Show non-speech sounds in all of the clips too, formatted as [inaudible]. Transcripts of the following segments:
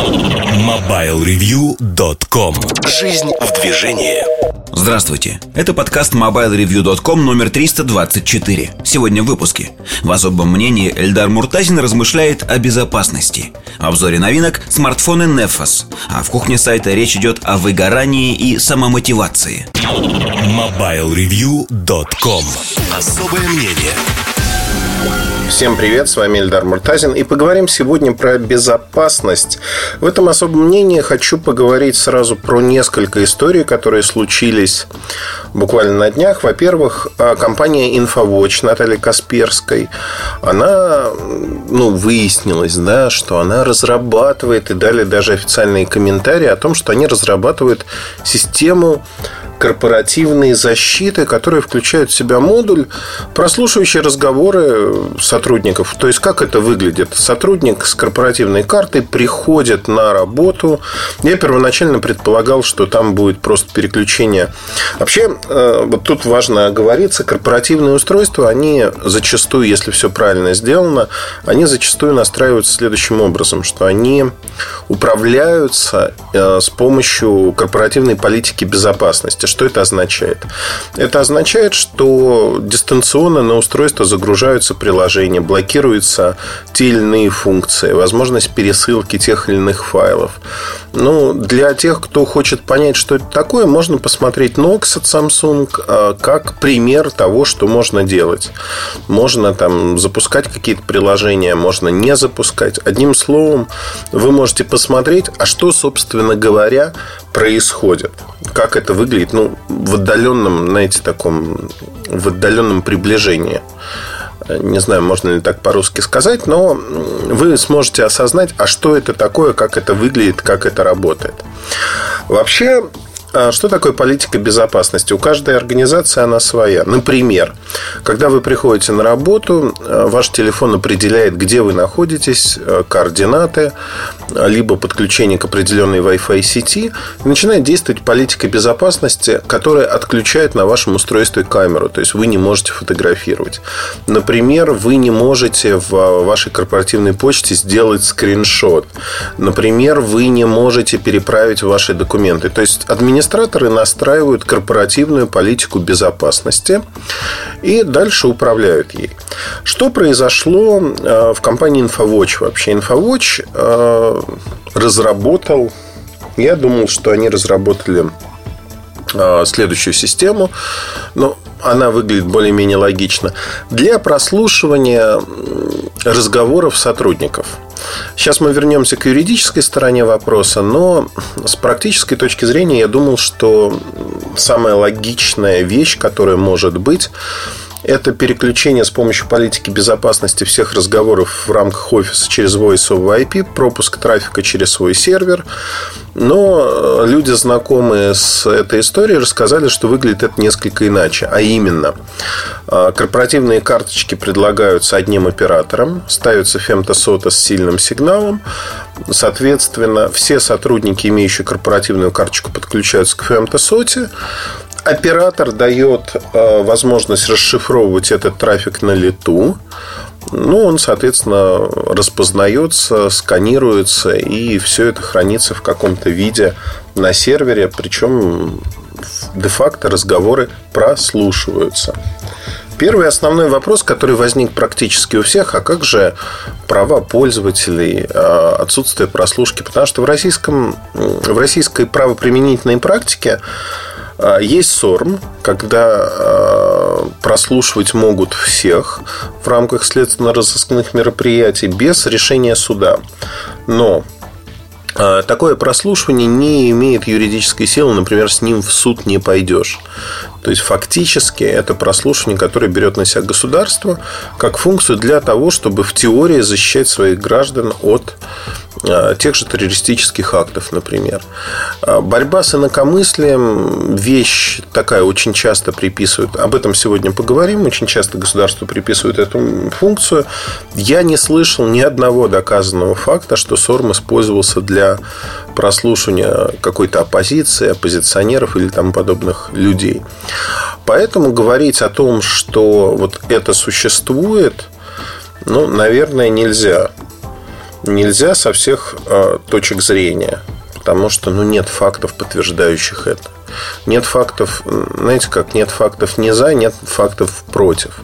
MobileReview.com Жизнь в движении. Здравствуйте, это подкаст MobileReview.com номер 324 Сегодня в выпуске. В особом мнении Эльдар Муртазин размышляет о безопасности. В обзоре новинок смартфоны Nefos. А в кухне сайта речь идет о выгорании и самомотивации. MobileReview.com Особое мнение Всем привет, с вами Эльдар Муртазин И поговорим сегодня про безопасность. В этом особом мнении хочу поговорить сразу про несколько историй, которые случились буквально на днях. Во-первых, компания InfoWatch Натальи Касперской Она, ну, выяснилось, да, что она разрабатывает И дали даже официальные комментарии о том, что они разрабатывают систему корпоративной защиты, которые включают в себя модуль, прослушивающий разговоры сотрудников. То есть, как это выглядит? Сотрудник с корпоративной картой приходит на работу. Я первоначально предполагал, что там будет просто переключение. Вообще, э, вот тут важно оговориться, корпоративные устройства, они зачастую, если все правильно сделано, они зачастую настраиваются следующим образом, что они управляются э, с помощью корпоративной политики безопасности. Что это означает? Это означает, что дистанционно на устройство загружаются приложения, блокируются те или иные функции, возможность пересылки тех или иных файлов. Ну, для тех, кто хочет понять, что это такое, можно посмотреть Nox от Samsung а, как пример того, что можно делать. Можно там запускать какие-то приложения, можно не запускать. Одним словом, вы можете посмотреть, а что, собственно говоря, происходит. Как это выглядит, ну, в отдаленном, знаете, таком, в отдаленном приближении не знаю, можно ли так по-русски сказать, но вы сможете осознать, а что это такое, как это выглядит, как это работает. Вообще, а что такое политика безопасности? У каждой организации она своя. Например, когда вы приходите на работу, э, ваш телефон определяет, где вы находитесь, э, координаты, либо подключение к определенной Wi-Fi сети, начинает действовать политика безопасности, которая отключает на вашем устройстве камеру. То есть вы не можете фотографировать. Например, вы не можете в вашей корпоративной почте сделать скриншот. Например, вы не можете переправить ваши документы. То есть администраторы настраивают корпоративную политику безопасности и дальше управляют ей. Что произошло э, в компании InfoWatch вообще? InfoWatch э, разработал, я думал, что они разработали э, следующую систему, но она выглядит более-менее логично, для прослушивания разговоров сотрудников – Сейчас мы вернемся к юридической стороне вопроса, но с практической точки зрения я думал, что самая логичная вещь, которая может быть, это переключение с помощью политики безопасности всех разговоров в рамках офиса через Voice over IP, пропуск трафика через свой сервер. Но люди, знакомые с этой историей, рассказали, что выглядит это несколько иначе. А именно, а, корпоративные карточки предлагаются одним оператором, ставится фемтосота с сильным сигналом. Соответственно, все сотрудники, имеющие корпоративную карточку, подключаются к фемтосоте оператор дает э, возможность расшифровывать этот трафик на лету. Ну, он, соответственно, распознается, сканируется, и все это хранится в каком-то виде на сервере, причем де-факто разговоры прослушиваются. Первый основной вопрос, который возник практически у всех, а как же права пользователей, э, отсутствие прослушки? Потому что в, российском, в российской правоприменительной практике есть СОРМ, когда а, прослушивать могут всех в рамках следственно-розыскных мероприятий без решения суда. Но а, Такое прослушивание не имеет юридической силы, например, с ним в суд не пойдешь. То есть фактически это прослушивание, которое берет на себя государство как функцию для того, чтобы в теории защищать своих граждан от а, тех же террористических актов, например. А, борьба с инакомыслием – вещь такая, очень часто приписывают. Об этом сегодня поговорим. Очень часто государство приписывает эту функцию. Я не слышал ни одного доказанного факта, что СОРМ использовался для прослушивания какой-то оппозиции, оппозиционеров или тому подобных людей. Поэтому говорить о том, что вот это существует, ну, наверное, нельзя. нельзя со всех э, точек зрения, потому что ну, нет фактов, подтверждающих это. Нет фактов, знаете как, нет фактов не за, нет фактов против.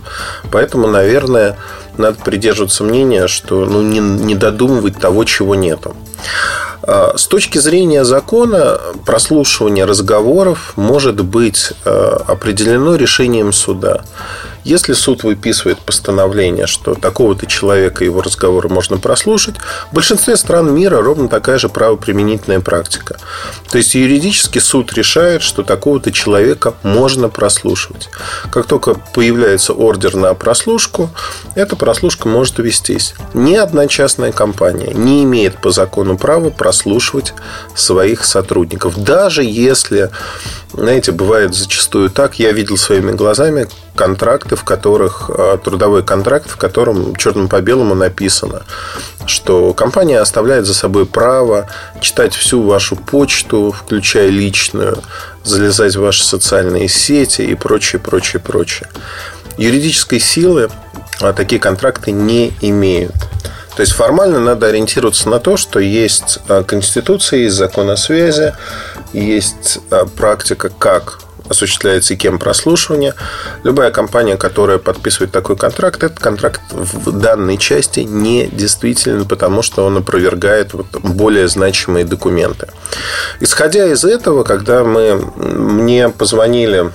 Поэтому, наверное, надо придерживаться мнения, что ну, не, не додумывать того, чего нету. А, с точки зрения закона, прослушивание разговоров может быть а, определено решением суда. Если суд выписывает постановление, что такого-то человека его разговоры можно прослушать, в большинстве стран мира ровно такая же правоприменительная практика. То есть юридически суд решает, что такого-то человека можно прослушивать. Как только появляется ордер на прослушку, эта прослушка может вестись. Ни одна частная компания не имеет по закону права прослушивать своих сотрудников. Даже если, знаете, бывает зачастую так, я видел своими глазами контракты, в которых а, трудовой контракт, в котором черным по белому написано, что компания оставляет за собой право читать всю вашу почту, включая личную, залезать в ваши социальные сети и прочее, прочее, прочее. Юридической силы а, такие контракты не имеют. То есть формально надо ориентироваться на то, что есть а, Конституция, есть закон о связи, есть практика, как осуществляется и кем прослушивание. Любая компания, которая подписывает такой контракт, этот контракт в данной части не действителен, потому что он опровергает более значимые документы. Исходя из этого, когда мы, мне позвонили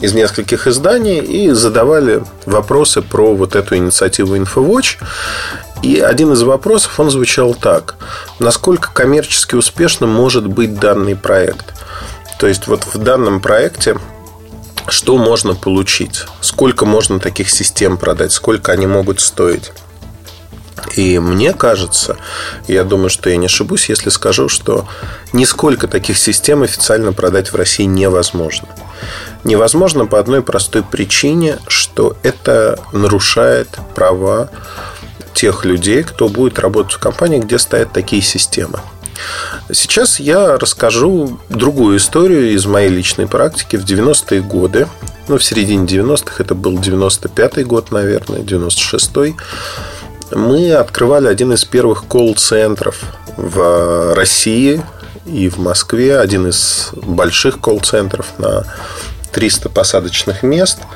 из нескольких изданий и задавали вопросы про вот эту инициативу InfoWatch. И один из вопросов, он звучал так. Насколько коммерчески успешным может быть данный проект? То есть вот в данном проекте что можно получить, сколько можно таких систем продать, сколько они могут стоить. И мне кажется, я думаю, что я не ошибусь, если скажу, что нисколько таких систем официально продать в России невозможно. Невозможно по одной простой причине, что это нарушает права тех людей, кто будет работать в компании, где стоят такие системы. Сейчас я расскажу другую историю из моей личной практики в 90-е годы. Ну, в середине 90-х, это был 95-й год, наверное, 96-й. Мы открывали один из первых колл-центров в России и в Москве. Один из больших колл-центров на 300 посадочных мест –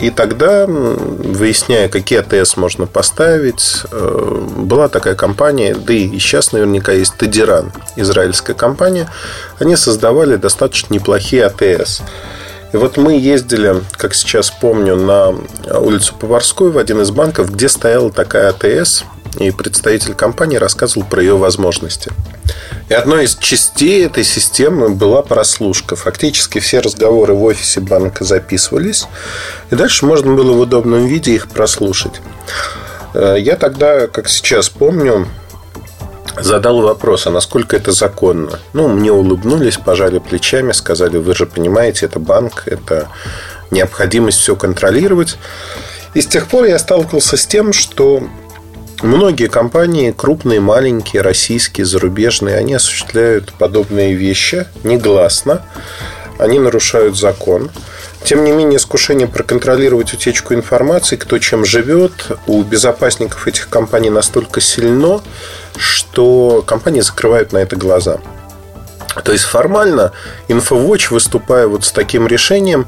и тогда, выясняя, какие АТС можно поставить, э, была такая компания, да и сейчас наверняка есть Тедиран, израильская компания. Они создавали достаточно неплохие АТС. И вот мы ездили, как сейчас помню, на улицу Поварскую в один из банков, где стояла такая АТС, и представитель компании рассказывал про ее возможности. И одной из частей этой системы была прослушка. Фактически все разговоры в офисе банка записывались, и дальше можно было в удобном виде их прослушать. Э, я тогда, как сейчас помню, задал вопрос, а насколько это законно? Ну, мне улыбнулись, пожали плечами, сказали, вы же понимаете, это банк, это необходимость все контролировать. И с тех пор я сталкивался с тем, что Многие компании, крупные, маленькие, российские, зарубежные, они осуществляют подобные вещи негласно. Они нарушают закон. Тем не менее, искушение проконтролировать утечку информации, кто чем живет, у безопасников этих компаний настолько сильно, что компании закрывают на это глаза. То есть формально InfoWatch, выступая вот с таким решением,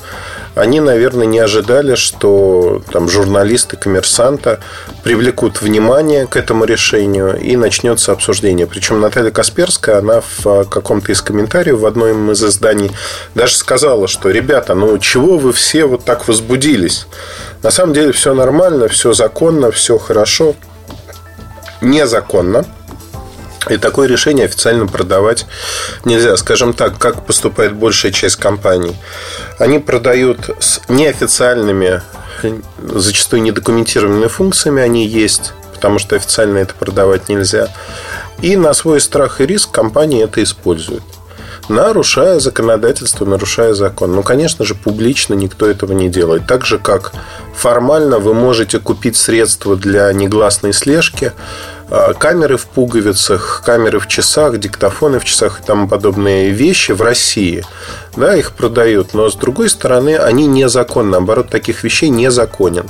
они, наверное, не ожидали, что там журналисты коммерсанта привлекут внимание к этому решению и начнется обсуждение. Причем Наталья Касперская, она в каком-то из комментариев в одном из изданий даже сказала, что ребята, ну чего вы все вот так возбудились? На самом деле все нормально, все законно, все хорошо. Незаконно и такое решение официально продавать нельзя. Скажем так, как поступает большая часть компаний. Они продают с неофициальными, зачастую недокументированными функциями, они есть, потому что официально это продавать нельзя. И на свой страх и риск компании это используют нарушая законодательство, нарушая закон. Ну, конечно же, публично никто этого не делает. Так же, как формально вы можете купить средства для негласной слежки камеры в пуговицах, камеры в часах, диктофоны в часах и тому подобные вещи в России. Да, их продают, но с другой стороны, они незаконны. Наоборот, таких вещей незаконен.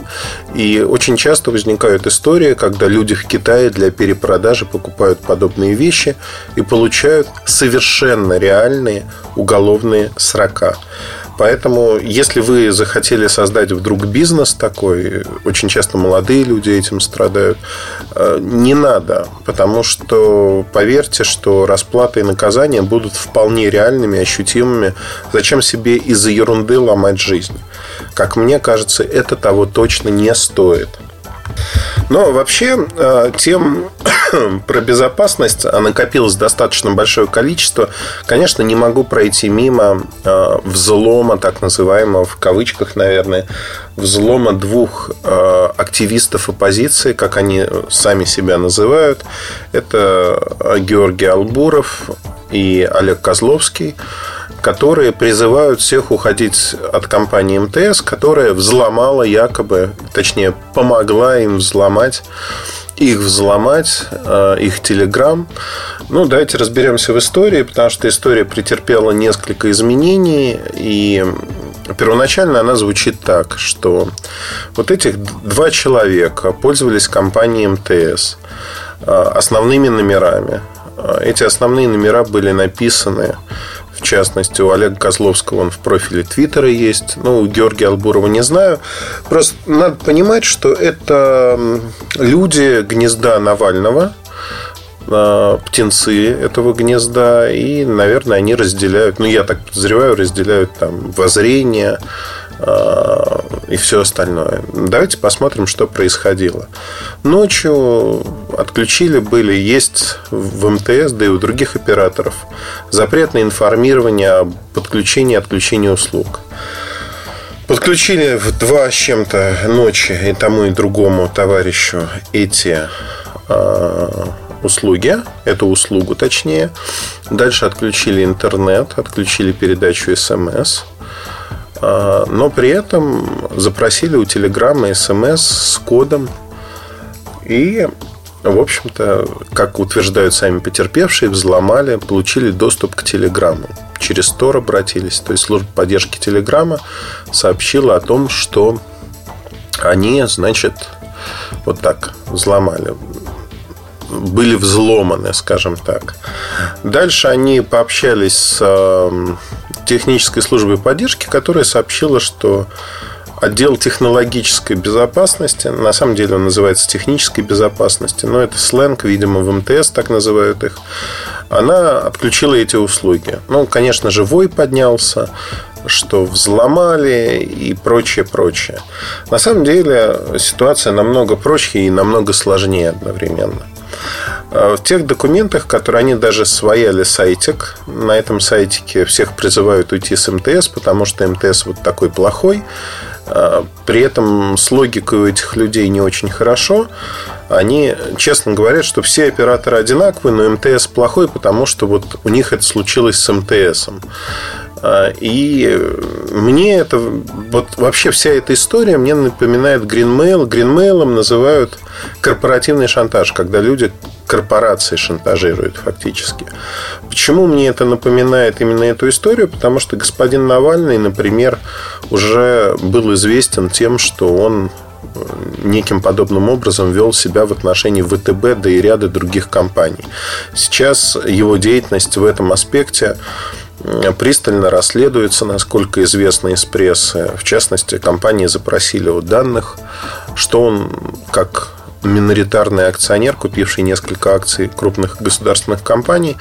И очень часто возникают истории, когда люди в Китае для перепродажи покупают подобные вещи и получают совершенно реальные уголовные срока. Поэтому, если вы захотели создать вдруг бизнес такой, очень часто молодые люди этим страдают, э, не надо, потому что поверьте, что расплаты и наказания будут вполне реальными, ощутимыми. Зачем себе из-за ерунды ломать жизнь? Как мне кажется, это того точно не стоит. Но вообще э, тем [coughs] про безопасность а накопилось достаточно большое количество. Конечно, не могу пройти мимо э, взлома, так называемого, в кавычках, наверное, взлома двух э, активистов оппозиции, как они сами себя называют. Это Георгий Албуров и Олег Козловский которые призывают всех уходить от компании МТС, которая взломала якобы, точнее, помогла им взломать их взломать, э, их телеграм. Ну, давайте разберемся в истории, потому что история претерпела несколько изменений, и первоначально она звучит так, что вот этих два человека пользовались компанией МТС э, основными номерами. Э, эти основные номера были написаны в частности, у Олега Козловского он в профиле Твиттера есть. Ну, у Георгия Албурова не знаю. Просто надо понимать, что это люди гнезда Навального, а, птенцы этого гнезда, и, наверное, они разделяют, ну, я так подозреваю, разделяют там воззрение, а, и все остальное. Давайте посмотрим, что происходило. Ночью отключили были, есть в МТС, да и у других операторов запрет на информирование о подключении и отключении услуг. Подключили в два с чем-то ночи и тому и другому товарищу эти э, услуги, эту услугу точнее. Дальше отключили интернет, отключили передачу смс. А, но при этом запросили у Телеграма смс с кодом. И, в общем-то, как утверждают сами потерпевшие, взломали, получили доступ к Телеграму. Через Тор обратились. То есть служба поддержки Телеграма сообщила о том, что они, значит, вот так взломали были взломаны, скажем так. Дальше они пообщались с эм, технической службой поддержки, которая сообщила, что отдел технологической безопасности, на самом деле он называется технической безопасности, но это сленг, видимо, в МТС так называют их, она отключила эти услуги. Ну, конечно же, вой поднялся, что взломали и прочее, прочее. На самом деле ситуация намного проще и намного сложнее одновременно. А в тех документах, которые они даже свояли сайтик, на этом сайтике всех призывают уйти с МТС, потому что МТС вот такой плохой. А при этом с логикой у этих людей не очень хорошо. Они честно говорят, что все операторы одинаковые, но МТС плохой, потому что вот у них это случилось с МТСом. А, и мне это вот вообще вся эта история мне напоминает Greenmail. Greenmail называют корпоративный шантаж, когда люди корпорации шантажируют фактически. Почему мне это напоминает именно эту историю? Потому что господин Навальный, например, уже был известен тем, что он э, неким подобным образом вел себя в отношении ВТБ, да и ряда других компаний. Сейчас его деятельность в этом аспекте пристально расследуется, насколько известно из прессы. В частности, компании запросили у данных, что он, как миноритарный акционер, купивший несколько акций крупных государственных компаний,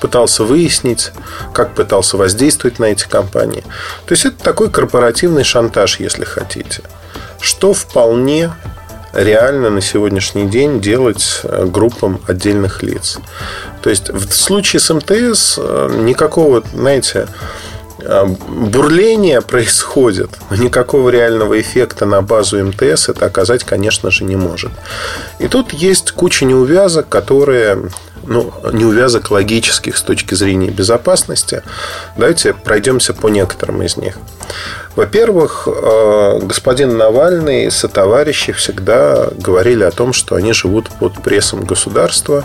пытался выяснить, как пытался воздействовать на эти компании. То есть это такой корпоративный шантаж, если хотите. Что вполне реально на сегодняшний день делать э, группам отдельных лиц. То есть в случае с МТС э, никакого, знаете, э, бурления происходит, но никакого реального эффекта на базу МТС это оказать, конечно же, не может. И тут есть куча неувязок, которые ну, неувязок логических с точки зрения безопасности. Давайте пройдемся по некоторым из них. Во-первых, э, господин Навальный и сотоварищи всегда говорили о том, что они живут под прессом государства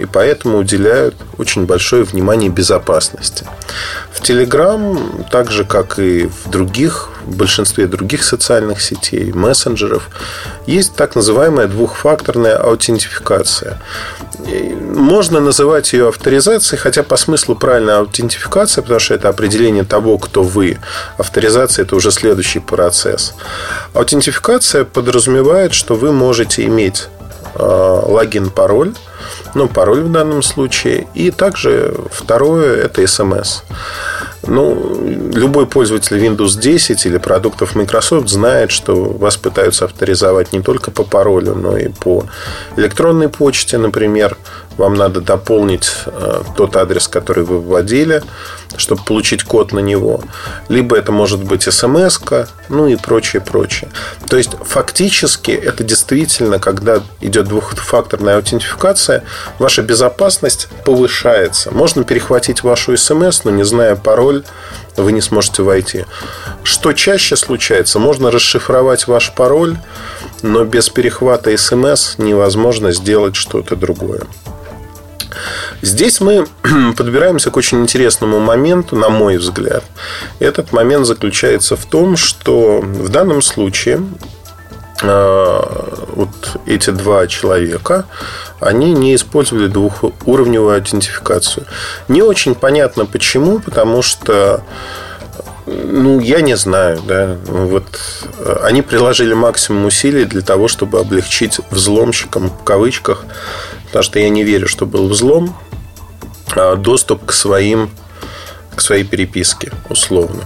и поэтому уделяют очень большое внимание безопасности. В Телеграм, так же как и в других, в большинстве других социальных сетей, мессенджеров, есть так называемая двухфакторная аутентификация. Можно называть ее авторизацией, хотя по смыслу правильная аутентификация, потому что это определение того, кто вы. Авторизация – это уже следующий процесс. Аутентификация подразумевает, что вы можете иметь э, логин, пароль, ну, пароль в данном случае. И также второе – это смс. Ну, любой пользователь Windows 10 или продуктов Microsoft знает, что вас пытаются авторизовать не только по паролю, но и по электронной почте, например. Вам надо дополнить э, тот адрес, который вы вводили, чтобы получить код на него. Либо это может быть смс ну и прочее, прочее. То есть, фактически, это действительно, когда идет двухфакторная аутентификация, ваша безопасность повышается. Можно перехватить вашу смс, но не зная пароль, вы не сможете войти. Что чаще случается? Можно расшифровать ваш пароль, но без перехвата смс невозможно сделать что-то другое. Здесь мы [clears throat] подбираемся к очень интересному моменту, на мой взгляд. Этот момент заключается в том, что в данном случае э, вот эти два человека, они не использовали двухуровневую аутентификацию. Не очень понятно почему, потому что ну, я не знаю, да. Вот э, они приложили максимум усилий для того, чтобы облегчить взломщикам в кавычках, потому что я не верю, что был взлом, а доступ к своим к своей переписке, условно.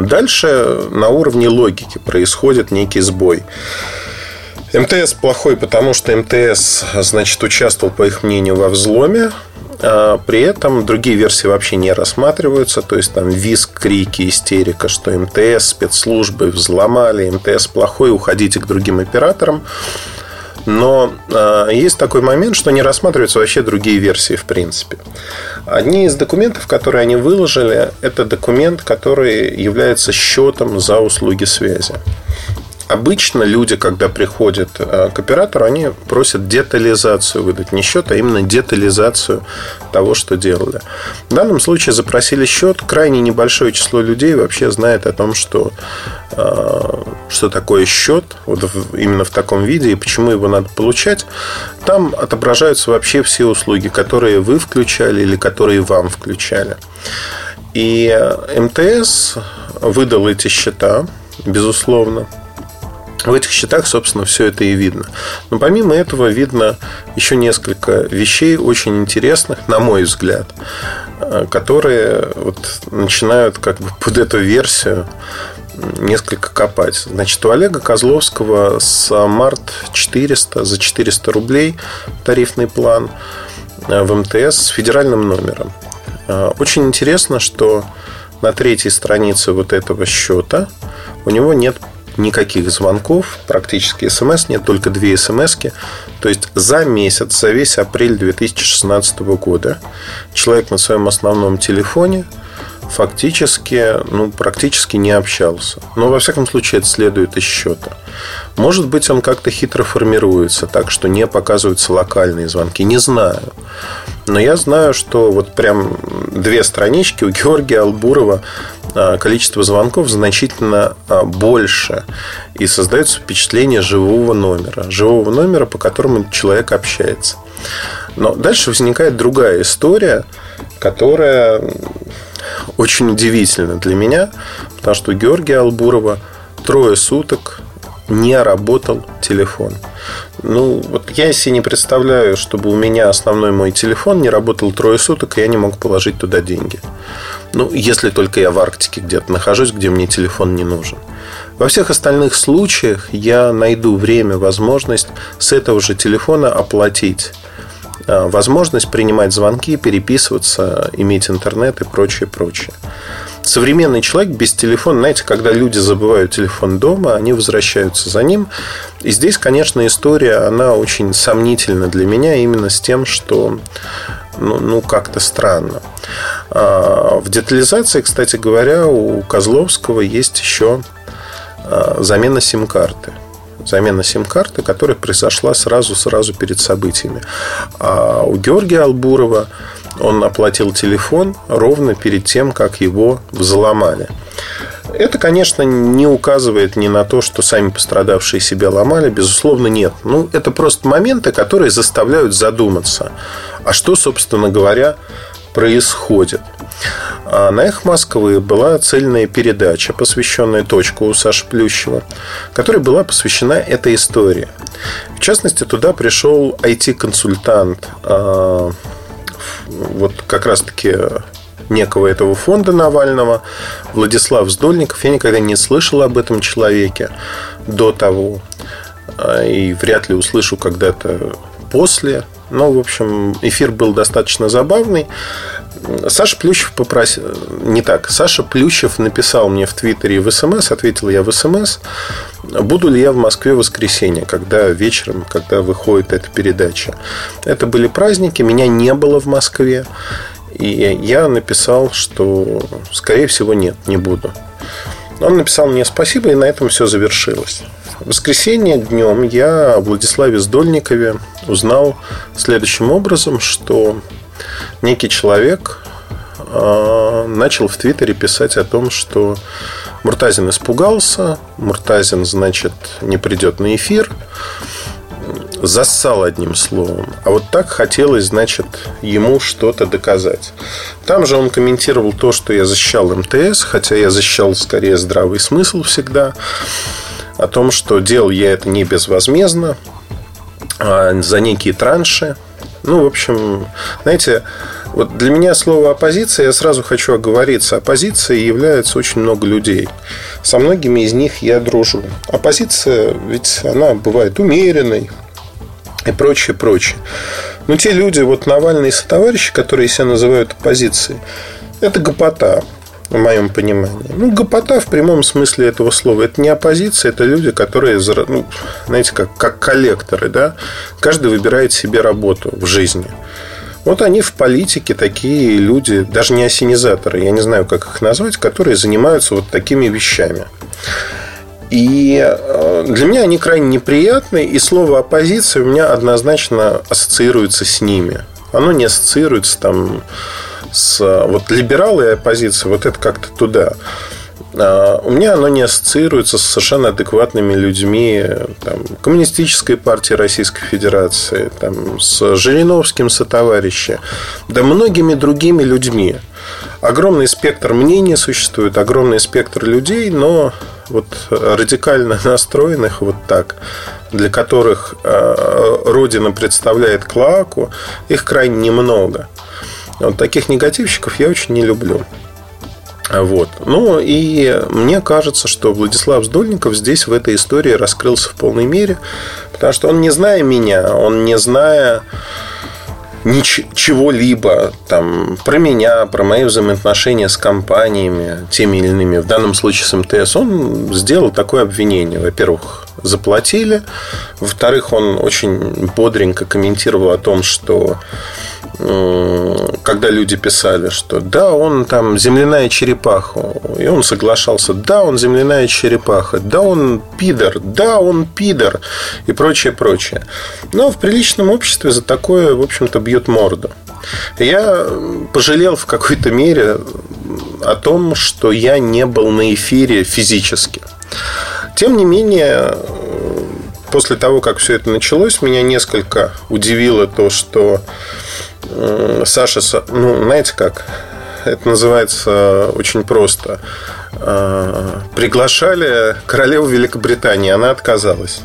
Дальше на уровне логики происходит некий сбой. МТС плохой, потому что МТС, значит, участвовал, по их мнению, во взломе. А при этом другие версии вообще не рассматриваются. То есть там виск, крики, истерика, что МТС, спецслужбы взломали, МТС плохой, уходите к другим операторам. Но э, есть такой момент, что не рассматриваются вообще другие версии в принципе. Одни из документов, которые они выложили, это документ, который является счетом за услуги связи. Обычно люди, когда приходят э, к оператору, они просят детализацию выдать. Не счет, а именно детализацию того, что делали. В данном случае запросили счет. Крайне небольшое число людей вообще знает о том, что, э, что такое счет вот именно в таком виде и почему его надо получать. Там отображаются вообще все услуги, которые вы включали или которые вам включали. И э, МТС выдал эти счета, безусловно. В этих счетах, собственно, все это и видно. Но помимо этого видно еще несколько вещей очень интересных, на мой взгляд, э, которые вот начинают как бы под эту версию несколько копать. Значит, у Олега Козловского с март 400 за 400 рублей тарифный план э, в МТС с федеральным номером. Э, очень интересно, что на третьей странице вот этого счета у него нет никаких звонков, практически смс нет, только две смс. То есть за месяц, за весь апрель 2016 года человек на своем основном телефоне фактически, ну, практически не общался. Но, во всяком случае, это следует из счета. Может быть, он как-то хитро формируется, так что не показываются локальные звонки. Не знаю. Но я знаю, что вот прям две странички у Георгия Албурова а, количество звонков значительно а, больше. И создается впечатление живого номера. Живого номера, по которому человек общается. Но дальше возникает другая история, которая очень удивительна для меня, потому что у Георгия Албурова трое суток не работал телефон. Ну, вот я себе не представляю, чтобы у меня основной мой телефон не работал трое суток, и я не мог положить туда деньги. Ну, если только я в Арктике где-то нахожусь, где мне телефон не нужен. Во всех остальных случаях я найду время, возможность с этого же телефона оплатить возможность принимать звонки, переписываться, иметь интернет и прочее, прочее. Современный человек без телефона, знаете, когда люди забывают телефон дома, они возвращаются за ним. И здесь, конечно, история, она очень сомнительна для меня именно с тем, что ну, ну как-то странно. А, в детализации, кстати говоря, у Козловского есть еще а, замена сим-карты замена сим-карты, которая произошла сразу-сразу перед событиями. А у Георгия Албурова он оплатил телефон ровно перед тем, как его взломали. Это, конечно, не указывает ни на то, что сами пострадавшие себя ломали. Безусловно, нет. Ну, это просто моменты, которые заставляют задуматься. А что, собственно говоря, происходит? А на «Эх Москвы» была цельная передача, посвященная точку у Саши Плющева, которая была посвящена этой истории. В частности, туда пришел IT-консультант, а, вот как раз-таки некого этого фонда Навального, Владислав Сдольников. Я никогда не слышал об этом человеке до того. А, и вряд ли услышу когда-то после. Но, в общем, эфир был достаточно забавный. Саша Плющев попросил... Не так. Саша Плющев написал мне в Твиттере в СМС, ответил я в СМС, буду ли я в Москве в воскресенье, когда вечером, когда выходит эта передача. Это были праздники, меня не было в Москве. И я написал, что, скорее всего, нет, не буду. Он написал мне спасибо, и на этом все завершилось. Воскресенье днем я о Владиславе Сдольникове узнал следующим образом, что некий человек а, начал в Твиттере писать о том, что Муртазин испугался, Муртазин, значит, не придет на эфир, зассал одним словом. А вот так хотелось, значит, ему что-то доказать. Там же он комментировал то, что я защищал МТС, хотя я защищал скорее здравый смысл всегда, о том, что делал я это не безвозмездно, а за некие транши, ну, в общем, знаете, вот для меня слово оппозиция, я сразу хочу оговориться. Оппозицией является очень много людей. Со многими из них я дружу. Оппозиция, ведь она бывает умеренной и прочее, прочее. Но те люди, вот Навальный и сотоварищи, которые себя называют оппозицией, это гопота в моем понимании. Ну, гопота в прямом смысле этого слова. Это не оппозиция, это люди, которые, ну, знаете, как, как коллекторы, да? Каждый выбирает себе работу в жизни. Вот они в политике такие люди, даже не осенизаторы, я не знаю, как их назвать, которые занимаются вот такими вещами. И э, для меня они крайне неприятны, и слово оппозиция у меня однозначно ассоциируется с ними. Оно не ассоциируется там с вот либералы и оппозиция, вот это как-то туда. А, у меня оно не ассоциируется с совершенно адекватными людьми там, Коммунистической партии Российской Федерации, там, с Жириновским сотоварища, да многими другими людьми. Огромный спектр мнений существует, огромный спектр людей, но вот радикально [laughs] настроенных вот так, для которых э, Родина представляет клаку, их крайне немного. Вот таких негативщиков я очень не люблю. Вот. Ну и мне кажется, что Владислав Сдольников здесь в этой истории раскрылся в полной мере, потому что он не зная меня, он не зная ничего-либо там, про меня, про мои взаимоотношения с компаниями, теми или иными, в данном случае с МТС, он сделал такое обвинение. Во-первых, заплатили. Во-вторых, он очень бодренько комментировал о том, что когда люди писали, что да, он там земляная черепаха, и он соглашался, да, он земляная черепаха, да, он пидор, да, он пидор, и прочее, прочее. Но в приличном обществе за такое, в общем-то, бьет морду. Я пожалел в какой-то мере о том, что я не был на эфире физически. Тем не менее, после того, как все это началось, меня несколько удивило то, что Саша, ну, знаете как, это называется очень просто. Э, приглашали королеву Великобритании, она отказалась.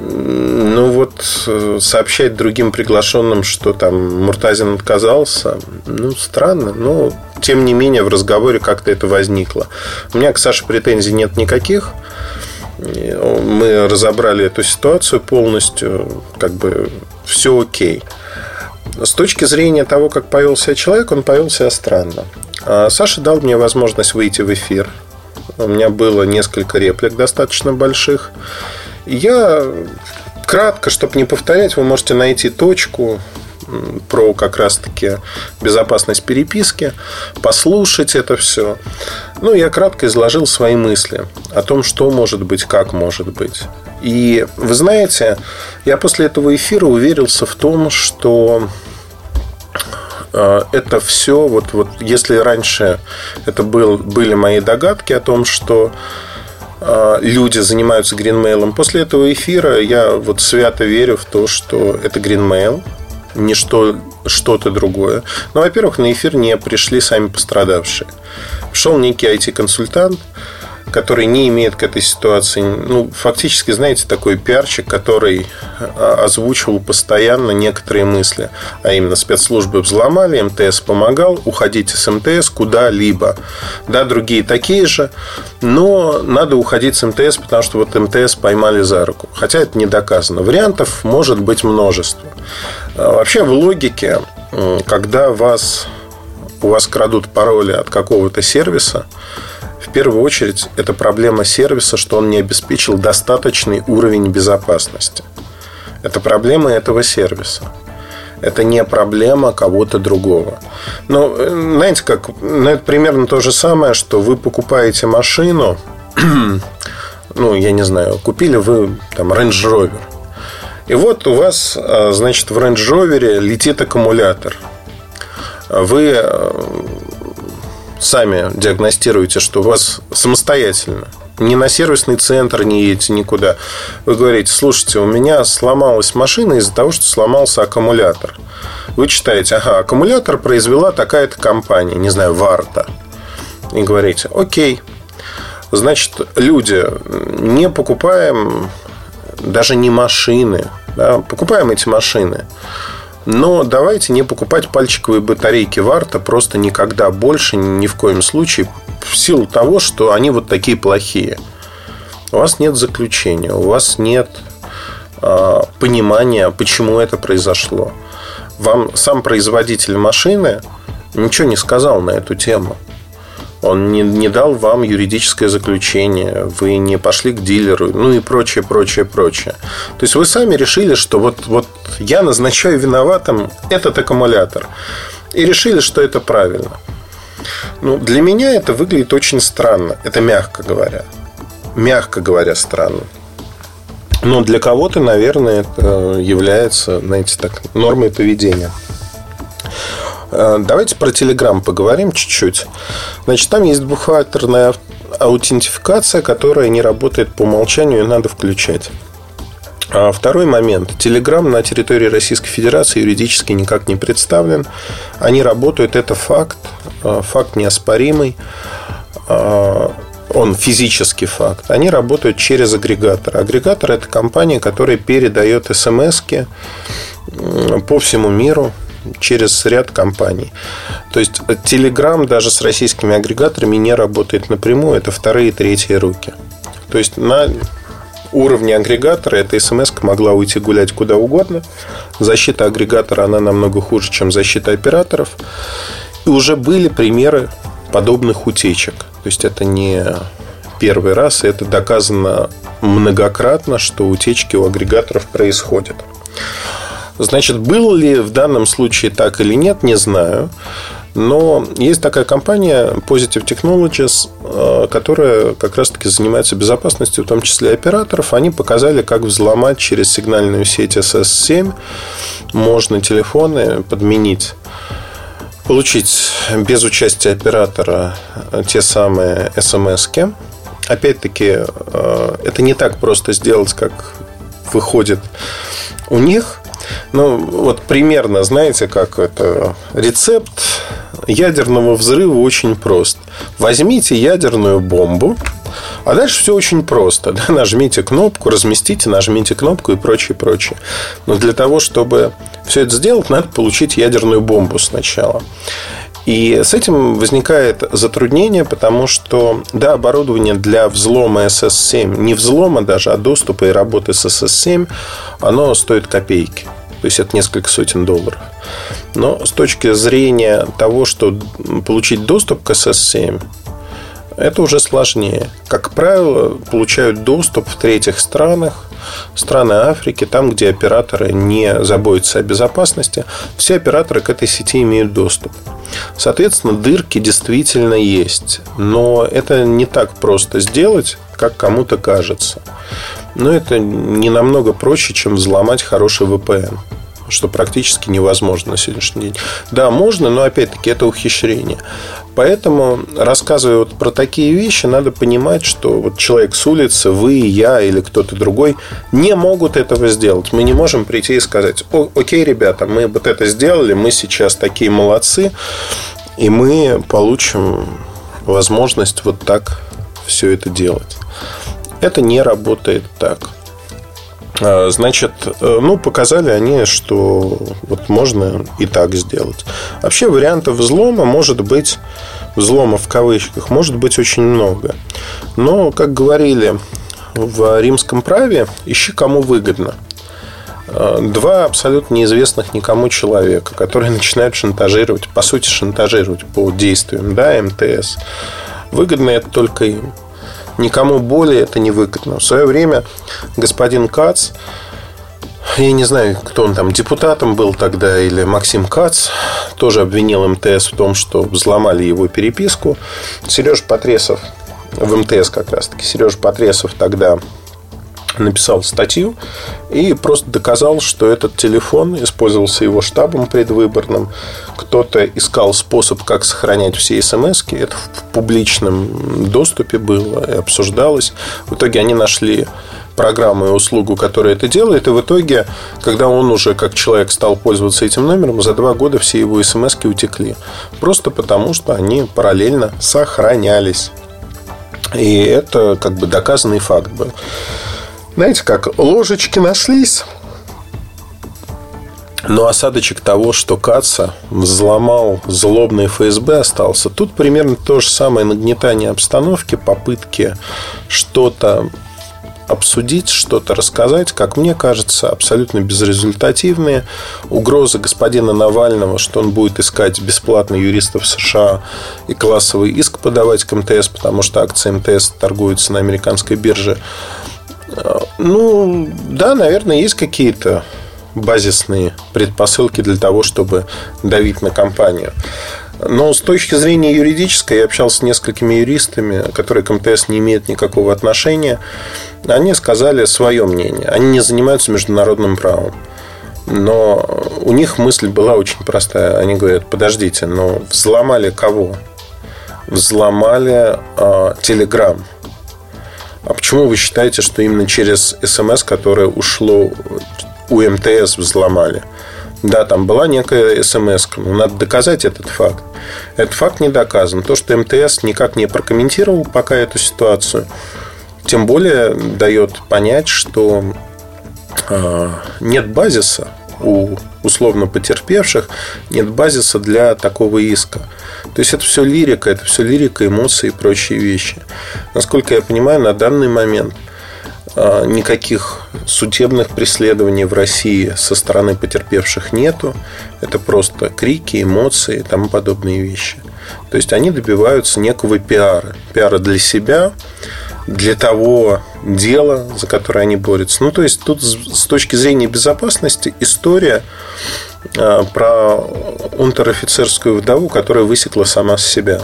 Ну вот э, сообщать другим приглашенным, что там Муртазин отказался, ну странно, но тем не менее в разговоре как-то это возникло. У меня к Саше претензий нет никаких. Мы разобрали эту ситуацию полностью, как бы все окей. С точки зрения того, как повел себя человек, он повел себя странно. А Саша дал мне возможность выйти в эфир. У меня было несколько реплик достаточно больших. Я кратко, чтобы не повторять, вы можете найти точку. про как раз-таки безопасность переписки, послушать это все. Ну, я кратко изложил свои мысли о том, что может быть, как может быть. И вы знаете, я после этого эфира уверился в том, что это все, вот, вот если раньше это был, были мои догадки о том, что э, люди занимаются гринмейлом, после этого эфира я вот свято верю в то, что это гринмейл, не что, что-то другое. Но, во-первых, на эфир не пришли сами пострадавшие. Пришел некий IT-консультант, который не имеет к этой ситуации, ну, фактически, знаете, такой пиарчик, который а, озвучивал постоянно некоторые мысли, а именно спецслужбы взломали, МТС помогал, уходите с МТС куда-либо. Да, другие такие же, но надо уходить с МТС, потому что вот МТС поймали за руку. Хотя это не доказано. Вариантов может быть множество. А, вообще в логике, когда вас, у вас крадут пароли от какого-то сервиса, в первую очередь, это проблема сервиса, что он не обеспечил достаточный уровень безопасности. Это проблема этого сервиса. Это не проблема кого-то другого. Но, знаете, как, ну, это примерно то же самое, что вы покупаете машину, [clears throat] ну, я не знаю, купили вы там Range Rover. И вот у вас, а, значит, в Range Rover летит аккумулятор. Вы а, сами диагностируете, что у вас самостоятельно ни на сервисный центр не едете никуда. Вы говорите, слушайте, у меня сломалась машина из-за того, что сломался аккумулятор. Вы читаете, ага, аккумулятор произвела такая-то компания, не знаю, Варта. И говорите, окей, значит, люди, не покупаем даже не машины, да, покупаем эти машины. Но давайте не покупать пальчиковые батарейки Варта просто никогда больше, ни в коем случае, в силу того, что они вот такие плохие. У вас нет заключения, у вас нет э, понимания, почему это произошло. Вам сам производитель машины ничего не сказал на эту тему. Он не, не дал вам юридическое заключение, вы не пошли к дилеру, ну и прочее, прочее, прочее. То есть вы сами решили, что вот, вот я назначаю виноватым этот аккумулятор. И решили, что это правильно. Ну, для меня это выглядит очень странно. Это мягко говоря. Мягко говоря, странно. Но для кого-то, наверное, это является, знаете, так, нормой поведения. Э, давайте про Telegram поговорим чуть-чуть. Значит, там есть двухфакторная аутентификация, которая не работает по умолчанию, и надо включать. А второй момент. Telegram на территории Российской Федерации юридически никак не представлен. Они работают, это факт, э, факт неоспоримый. Э, он физический факт. Они работают через агрегатор. Агрегатор – это компания, которая передает смс по всему миру через ряд компаний. То есть Telegram даже с российскими агрегаторами не работает напрямую, это вторые и третьи руки. То есть на уровне агрегатора эта смс могла уйти гулять куда угодно. Защита агрегатора, она намного хуже, чем защита операторов. И уже были примеры подобных утечек. То есть это не первый раз, и это доказано многократно, что утечки у агрегаторов происходят. Значит, был ли в данном случае так или нет, не знаю. Но есть такая компания Positive Technologies, э, которая как раз-таки занимается безопасностью, в том числе операторов. Они показали, как взломать через сигнальную сеть SS7 можно телефоны подменить получить без участия оператора те самые смс -ки. Опять-таки, э, это не так просто сделать, как выходит у них. Ну, вот примерно, знаете, как это рецепт ядерного взрыва очень прост. Возьмите ядерную бомбу, а дальше все очень просто. [laughs] Да? Нажмите кнопку, разместите, нажмите кнопку и прочее, прочее. Но для того, чтобы все это сделать, надо получить ядерную бомбу сначала. И с этим возникает затруднение, потому что, да, оборудование для взлома SS7, не взлома даже, а доступа и работы с SS7, оно стоит копейки. То есть это несколько сотен долларов. Но с точки зрения того, что получить доступ к SS7, это уже сложнее. Как правило, получают доступ в третьих странах страны Африки, там, где операторы не заботятся о безопасности, все операторы к этой сети имеют доступ. Соответственно, дырки действительно есть. Но это не так просто сделать, как кому-то кажется. Но это не намного проще, чем взломать хороший VPN что практически невозможно на сегодняшний день. Да, можно, но опять-таки это ухищрение. Поэтому, рассказывая вот про такие вещи, надо понимать, что вот человек с улицы, вы, я или кто-то другой не могут этого сделать. Мы не можем прийти и сказать, окей, ребята, мы вот это сделали, мы сейчас такие молодцы, и мы получим возможность вот так все это делать. Это не работает так. А, значит, э, ну, показали они, что вот можно и так сделать. Вообще вариантов взлома может быть, взлома в кавычках, может быть очень много. Но, как говорили в римском праве, ищи кому выгодно. А, два абсолютно неизвестных никому человека, которые [laughs] начинают шантажировать, по сути, шантажировать по действиям да, МТС. Выгодно это только им никому более это не выгодно. В свое время господин Кац, я не знаю, кто он там, депутатом был тогда, или Максим Кац, тоже обвинил МТС в том, что взломали его переписку. Сереж Потресов, в МТС как раз-таки, Сереж Потресов тогда написал статью и просто доказал, что этот телефон использовался его штабом предвыборным. Кто-то искал способ, как сохранять все смс -ки. Это в публичном доступе было и обсуждалось. В итоге они нашли программу и услугу, которая это делает. И в итоге, когда он уже как человек стал пользоваться этим номером, за два года все его смс утекли. Просто потому, что они параллельно сохранялись. И это как бы доказанный факт был. Знаете, как ложечки нашлись, но осадочек того, что Каца взломал злобный ФСБ остался. Тут примерно то же самое нагнетание обстановки, попытки что-то обсудить, что-то рассказать, как мне кажется, абсолютно безрезультативные. Угрозы господина Навального, что он будет искать бесплатно юристов США и классовый иск подавать к МТС, потому что акции МТС торгуются на американской бирже, ну, да, наверное, есть какие-то базисные предпосылки для того, чтобы давить на компанию. Но с точки зрения юридической, я общался с несколькими юристами, которые к МТС не имеют никакого отношения. Они сказали свое мнение. Они не занимаются международным правом. Но у них мысль была очень простая. Они говорят, подождите, но взломали кого? Взломали э, Telegram. А почему вы считаете, что именно через СМС, которое ушло у МТС, взломали? Да, там была некая СМС, но надо доказать этот факт. Этот факт не доказан. То, что МТС никак не прокомментировал пока эту ситуацию, тем более дает понять, что э, нет базиса у условно потерпевших, нет базиса для такого иска. То есть это все лирика, это все лирика, эмоции и прочие вещи. Насколько я понимаю, на данный момент а, никаких судебных преследований в России со стороны потерпевших нету. Это просто крики, эмоции и тому подобные вещи. То есть они добиваются некого пиара. Пиара для себя, для того дела, за которое они борются. Ну, то есть тут с точки зрения безопасности история а, про унтер-офицерскую вдову, которая высекла сама с себя.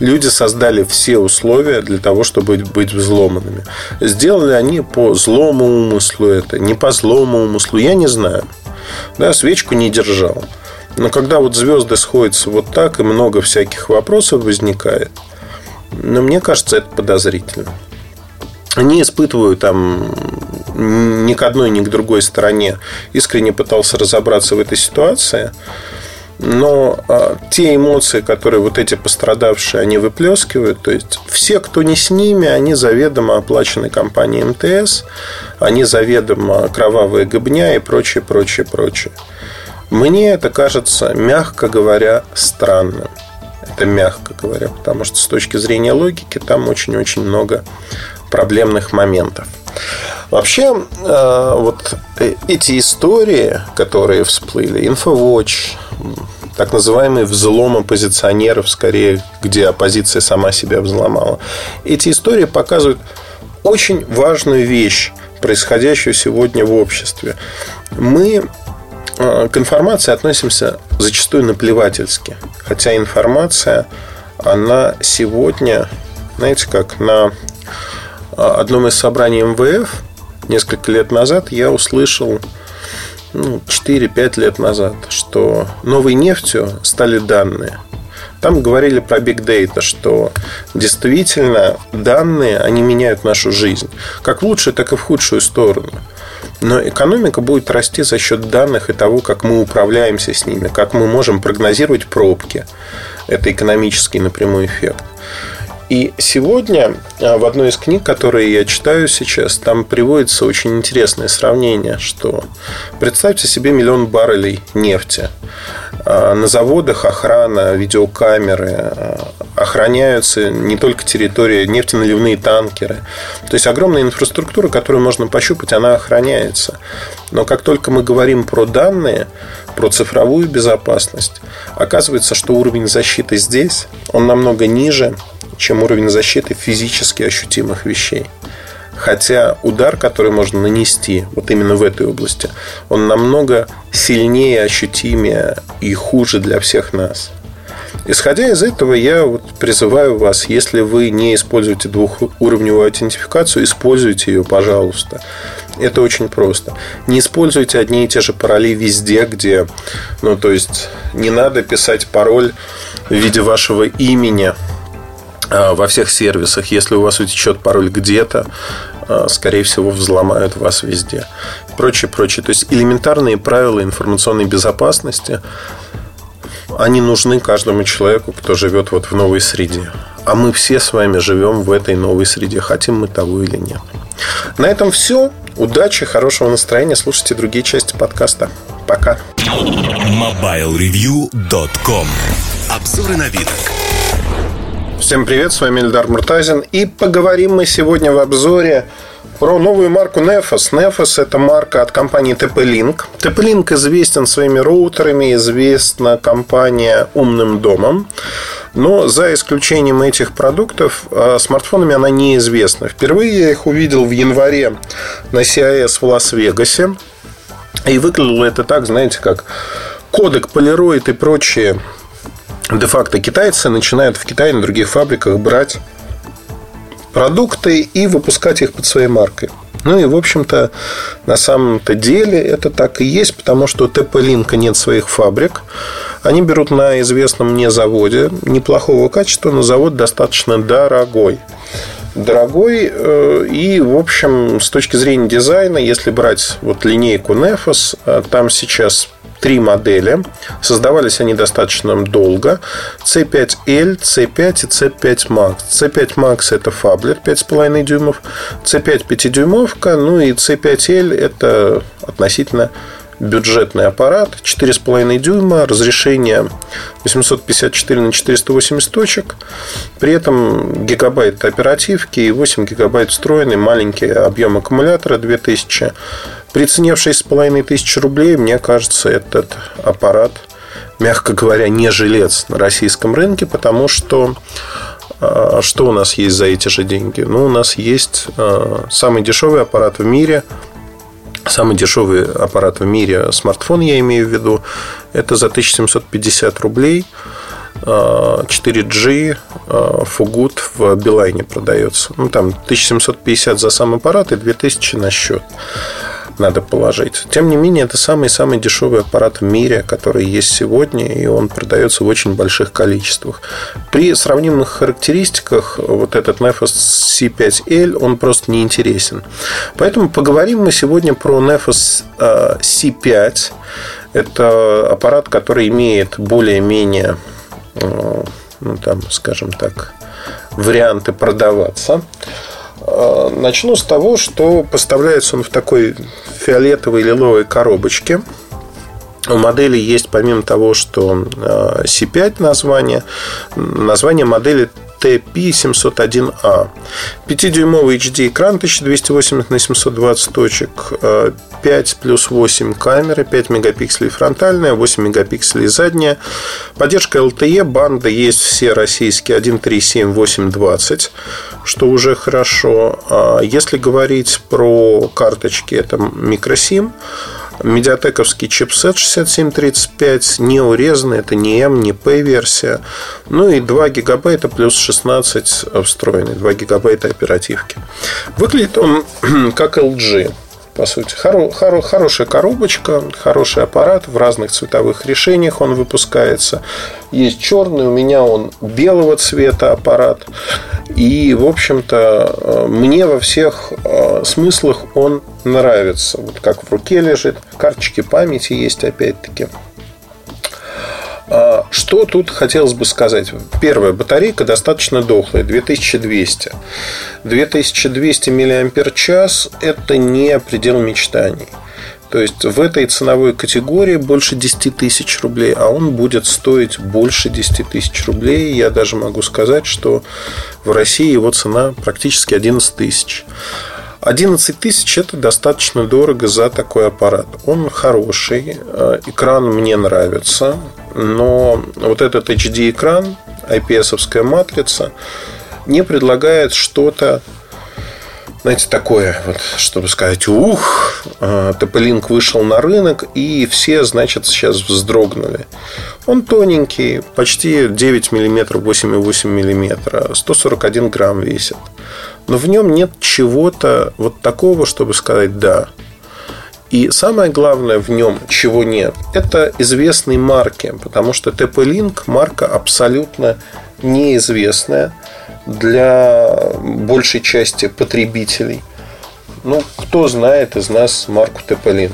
Люди создали все условия для того, чтобы быть взломанными. Сделали они по злому умыслу это, не по злому умыслу, я не знаю. Да, свечку не держал. Но когда вот звезды сходятся вот так, и много всяких вопросов возникает, но мне кажется, это подозрительно. Не испытываю там ни к одной, ни к другой стороне. Искренне пытался разобраться в этой ситуации. Но а, те эмоции, которые вот эти пострадавшие, они выплескивают, то есть все, кто не с ними, они заведомо оплачены компанией МТС, они заведомо кровавые гобня и прочее, прочее, прочее. Мне это кажется, мягко говоря, странным. Это мягко говоря, потому что с точки зрения логики там очень-очень много проблемных моментов. Вообще, э, вот эти истории, которые всплыли, InfoWatch, так называемый взлом оппозиционеров, скорее, где оппозиция сама себя взломала. Эти истории показывают очень важную вещь происходящего сегодня в обществе. Мы к информации относимся зачастую наплевательски. Хотя информация, она сегодня, знаете как, на одном из собраний МВФ несколько лет назад я услышал ну, 4-5 лет назад, что новой нефтью стали данные. Там говорили про Big Data, что действительно данные, они меняют нашу жизнь. Как в лучшую, так и в худшую сторону. Но экономика будет расти за счет данных и того, как мы управляемся с ними, как мы можем прогнозировать пробки. Это экономический напрямую эффект. И сегодня а, в одной из книг, которые я читаю сейчас, там приводится очень интересное сравнение, что представьте себе миллион баррелей нефти. А, на заводах охрана, видеокамеры, а, охраняются не только территории, нефтеналивные танкеры. То есть огромная инфраструктура, которую можно пощупать, она охраняется. Но как только мы говорим про данные, про цифровую безопасность, оказывается, что уровень защиты здесь, он намного ниже, чем уровень защиты физически ощутимых вещей. Хотя удар, который можно нанести вот именно в этой области, он намного сильнее, ощутимее и хуже для всех нас. Исходя из этого, я вот призываю вас, если вы не используете двухуровневую аутентификацию, используйте ее, пожалуйста. Это очень просто. Не используйте одни и те же пароли везде, где, ну, то есть, не надо писать пароль в виде вашего имени во всех сервисах. Если у вас утечет пароль где-то, а, скорее всего, взломают вас везде. Прочее, прочее. То есть элементарные правила информационной безопасности, они нужны каждому человеку, кто живет вот в новой среде. А мы все с вами живем в этой новой среде, хотим мы того или нет. На этом все. Удачи, хорошего настроения. Слушайте другие части подкаста. Пока. MobileReview.com Обзоры вид. Всем привет, с вами Эльдар Муртазин. И поговорим мы сегодня в обзоре про новую марку Nefos. Nefos – это марка от компании TP-Link. TP-Link известен своими роутерами, известна компания умным домом. Но за исключением этих продуктов, а, смартфонами она неизвестна. Впервые я их увидел в январе на CIS в Лас-Вегасе. И выглядело это так, знаете, как кодек, полироид и прочие де-факто китайцы начинают в Китае на других фабриках брать продукты и выпускать их под своей маркой. Ну и, в общем-то, на самом-то деле это так и есть, потому что у ТП-линка нет своих фабрик. Они берут на известном мне заводе неплохого качества, но завод достаточно дорогой. Дорогой э, и, в общем, с точки зрения дизайна, если брать вот линейку Nefos, э, там сейчас три модели. Создавались они достаточно долго. C5L, C5 и C5 Max. C5 Max это фаблет 5,5 дюймов. C5 5-дюймовка. Ну и C5L это относительно бюджетный аппарат, 4,5 дюйма, разрешение 854 на 480 точек, при этом гигабайт оперативки и 8 гигабайт встроенный, маленький объем аккумулятора 2000. При цене в 6,5 тысяч рублей, мне кажется, этот аппарат, мягко говоря, не жилец на российском рынке, потому что а, что у нас есть за эти же деньги? Ну, у нас есть а, самый дешевый аппарат в мире – Самый дешевый аппарат в мире, смартфон я имею в виду, это за 1750 рублей. 4G Фугут в Билайне продается. Ну, там 1750 за сам аппарат и 2000 на счет надо положить. Тем не менее, это самый-самый дешевый аппарат в мире, который есть сегодня, и он продается в очень больших количествах. При сравнимых характеристиках вот этот Nefos C5L, он просто не интересен. Поэтому поговорим мы сегодня про Nefos э, C5. Это аппарат, который имеет более-менее, э, ну, там, скажем так, варианты продаваться. Э, начну с того, что поставляется он в такой фиолетовой лиловой коробочке. У модели есть, помимо того, что C5 э, название, название модели TP701A. 5-дюймовый HD экран 1280 на 720 точек, 5 плюс 8 камеры, 5 мегапикселей фронтальная, 8 мегапикселей задняя. Поддержка LTE, банда есть все российские 1.3, 8, 20, что уже хорошо. А если говорить про карточки, это микросим. Медиатековский чипсет 6735, не урезанный, это не M, не P версия. Ну и 2 гигабайта плюс 16 встроенный, 2 гигабайта оперативки. Выглядит он [clears throat] как LG по сути. Хоро, хоро, хорошая коробочка, хороший аппарат в разных цветовых решениях он выпускается. Есть черный, у меня он белого цвета аппарат. И, в общем-то, э, мне во всех э, смыслах он нравится. Вот как в руке лежит, карточки памяти есть опять-таки. А, что тут хотелось бы сказать? Первая батарейка достаточно дохлая, 2200. 2200 мАч – это не предел мечтаний. То есть в этой ценовой категории больше 10 тысяч рублей, а он будет стоить больше 10 тысяч рублей. Я даже могу сказать, что в России его цена практически 11 тысяч. 11 тысяч – это достаточно дорого за такой аппарат. Он хороший, э, экран мне нравится, но вот этот HD-экран, IPS-овская матрица, не предлагает что-то знаете, такое, вот, чтобы сказать, ух, TP-Link вышел на рынок, и все, значит, сейчас вздрогнули. Он тоненький, почти 9 мм, 8,8 мм, 141 грамм весит. Но в нем нет чего-то вот такого, чтобы сказать «да». И самое главное в нем, чего нет, это известные марки, потому что TP-Link марка абсолютно неизвестная для большей части потребителей. Ну, кто знает из нас марку TP-Link?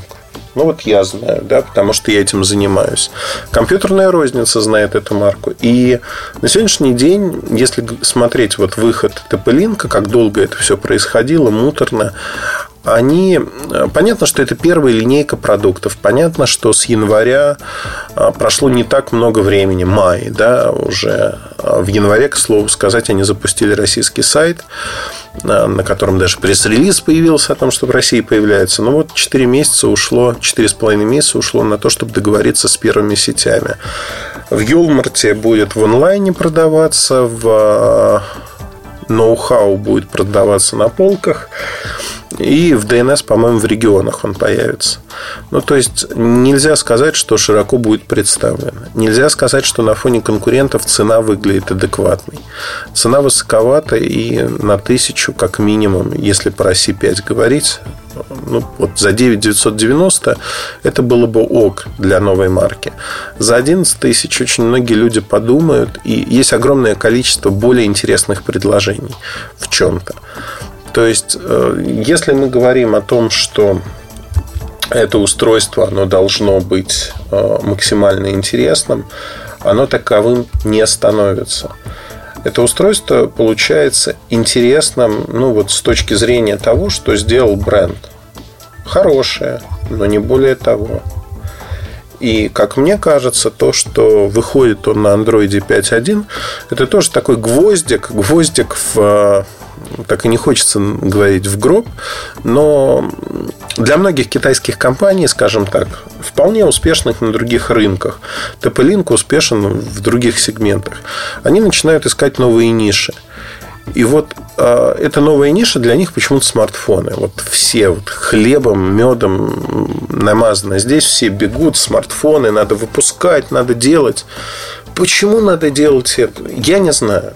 Ну, вот я знаю, да, потому что я этим занимаюсь. Компьютерная розница знает эту марку. И на сегодняшний день, если смотреть вот выход TP-Link, как долго это все происходило, муторно, они... Понятно, что это первая линейка продуктов. Понятно, что с января а, прошло не так много времени. Май, да, уже а, в январе, к слову сказать, они запустили российский сайт, на котором даже пресс-релиз появился о том, что в России появляется. Но вот 4 месяца ушло, 4,5 месяца ушло на то, чтобы договориться с первыми сетями. В Юлмарте будет в онлайне продаваться, в ноу-хау будет продаваться на полках. И в DNS, по-моему, в регионах он появится. Ну, то есть, нельзя сказать, что широко будет представлено. Нельзя сказать, что на фоне конкурентов цена выглядит адекватной. Цена высоковата и на тысячу, как минимум, если про России 5 говорить, ну, вот за 9 990 это было бы ок для новой марки. За 11 тысяч очень многие люди подумают, и есть огромное количество более интересных предложений в чем-то. То есть, э, если мы говорим о том, что это устройство оно должно быть э, максимально интересным, оно таковым не становится. Это устройство получается интересным ну, вот с точки зрения того, что сделал бренд. Хорошее, но не более того. И, как мне кажется, то, что выходит он на Android 5.1, это тоже такой гвоздик, гвоздик в так и не хочется говорить в гроб, но для многих китайских компаний, скажем так, вполне успешных на других рынках, TP-Link успешен в других сегментах, они начинают искать новые ниши. И вот э, эта новая ниша для них почему-то смартфоны. Вот все вот хлебом, медом намазано. Здесь все бегут, смартфоны, надо выпускать, надо делать. Почему надо делать это? Я не знаю.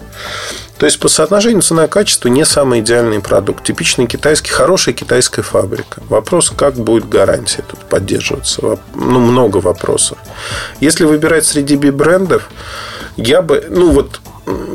То есть по соотношению цена-качество не самый идеальный продукт. Типичный китайский, хорошая китайская фабрика. Вопрос, как будет гарантия тут поддерживаться. Ну, много вопросов. Если выбирать среди би-брендов, я бы, ну вот,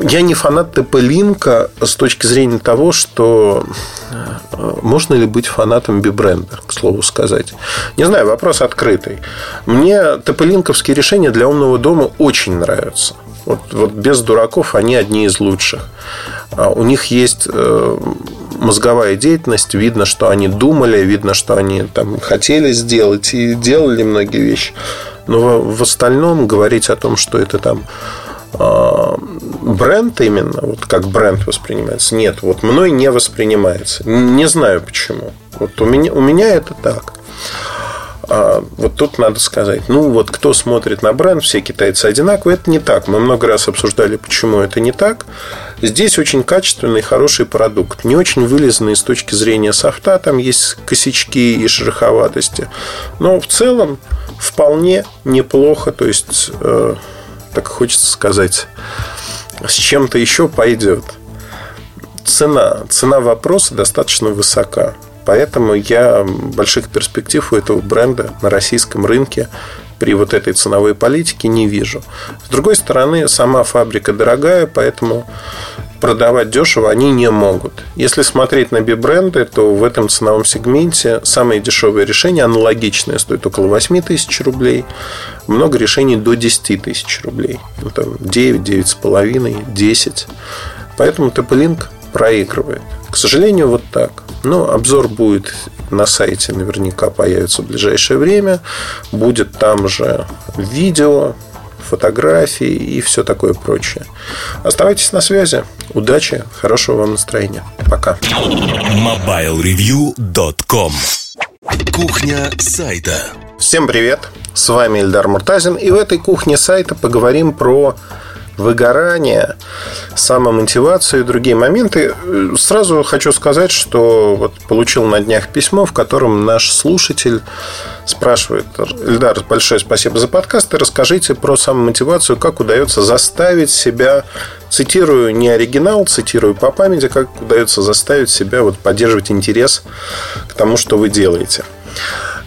я не фанат ТП-линка с точки зрения того, что э, можно ли быть фанатом би-бренда, к слову сказать. Не знаю, вопрос открытый. Мне ТП-линковские решения для умного дома очень нравятся. Вот, вот без дураков они одни из лучших. А у них есть э, мозговая деятельность, видно, что они думали, видно, что они там хотели сделать и делали многие вещи. Но в остальном говорить о том, что это там а, бренд именно, вот как бренд воспринимается, нет, вот мной не воспринимается. Не знаю почему. Вот у меня, у меня это так. А вот тут надо сказать, ну вот кто смотрит на бренд, все китайцы одинаковые, это не так. Мы много раз обсуждали, почему это не так. Здесь очень качественный, хороший продукт. Не очень вылезанный с точки зрения софта, там есть косячки и шероховатости. Но в целом вполне неплохо. То есть, э, так хочется сказать, с чем-то еще пойдет. Цена. Цена вопроса достаточно высока. Поэтому я больших перспектив у этого бренда на российском рынке при вот этой ценовой политике не вижу. С другой стороны, сама фабрика дорогая, поэтому продавать дешево они не могут. Если смотреть на би-бренды, то в этом ценовом сегменте самое дешевое решение, аналогичное, стоит около 8 тысяч рублей. Много решений до 10 тысяч рублей. Ну, там 9, 9,5, 10. Поэтому TP-Link проигрывает. К сожалению, вот так. Но обзор будет на сайте наверняка появится в ближайшее время. Будет там же видео, фотографии и все такое прочее. Оставайтесь на связи. Удачи, хорошего вам настроения. Пока. MobileReview.com Кухня сайта Всем привет! С вами Эльдар Муртазин. И в этой кухне сайта поговорим про выгорание, самомотивацию и другие моменты. Сразу хочу сказать, что вот получил на днях письмо, в котором наш слушатель спрашивает, Эльдар, большое спасибо за подкаст, и расскажите про самомотивацию, как удается заставить себя, цитирую не оригинал, цитирую по памяти, как удается заставить себя вот поддерживать интерес к тому, что вы делаете.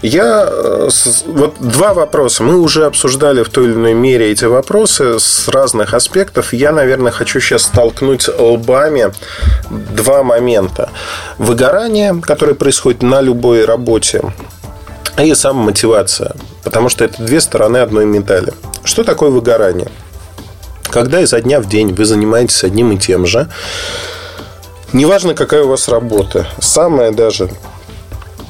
Я э, вот два вопроса. Мы уже обсуждали в той или иной мере эти вопросы с разных аспектов. Я, наверное, хочу сейчас столкнуть лбами два момента. Выгорание, которое происходит на любой работе, и самомотивация. Потому что это две стороны одной медали. Что такое выгорание? Когда изо дня в день вы занимаетесь одним и тем же, неважно, какая у вас работа, самое даже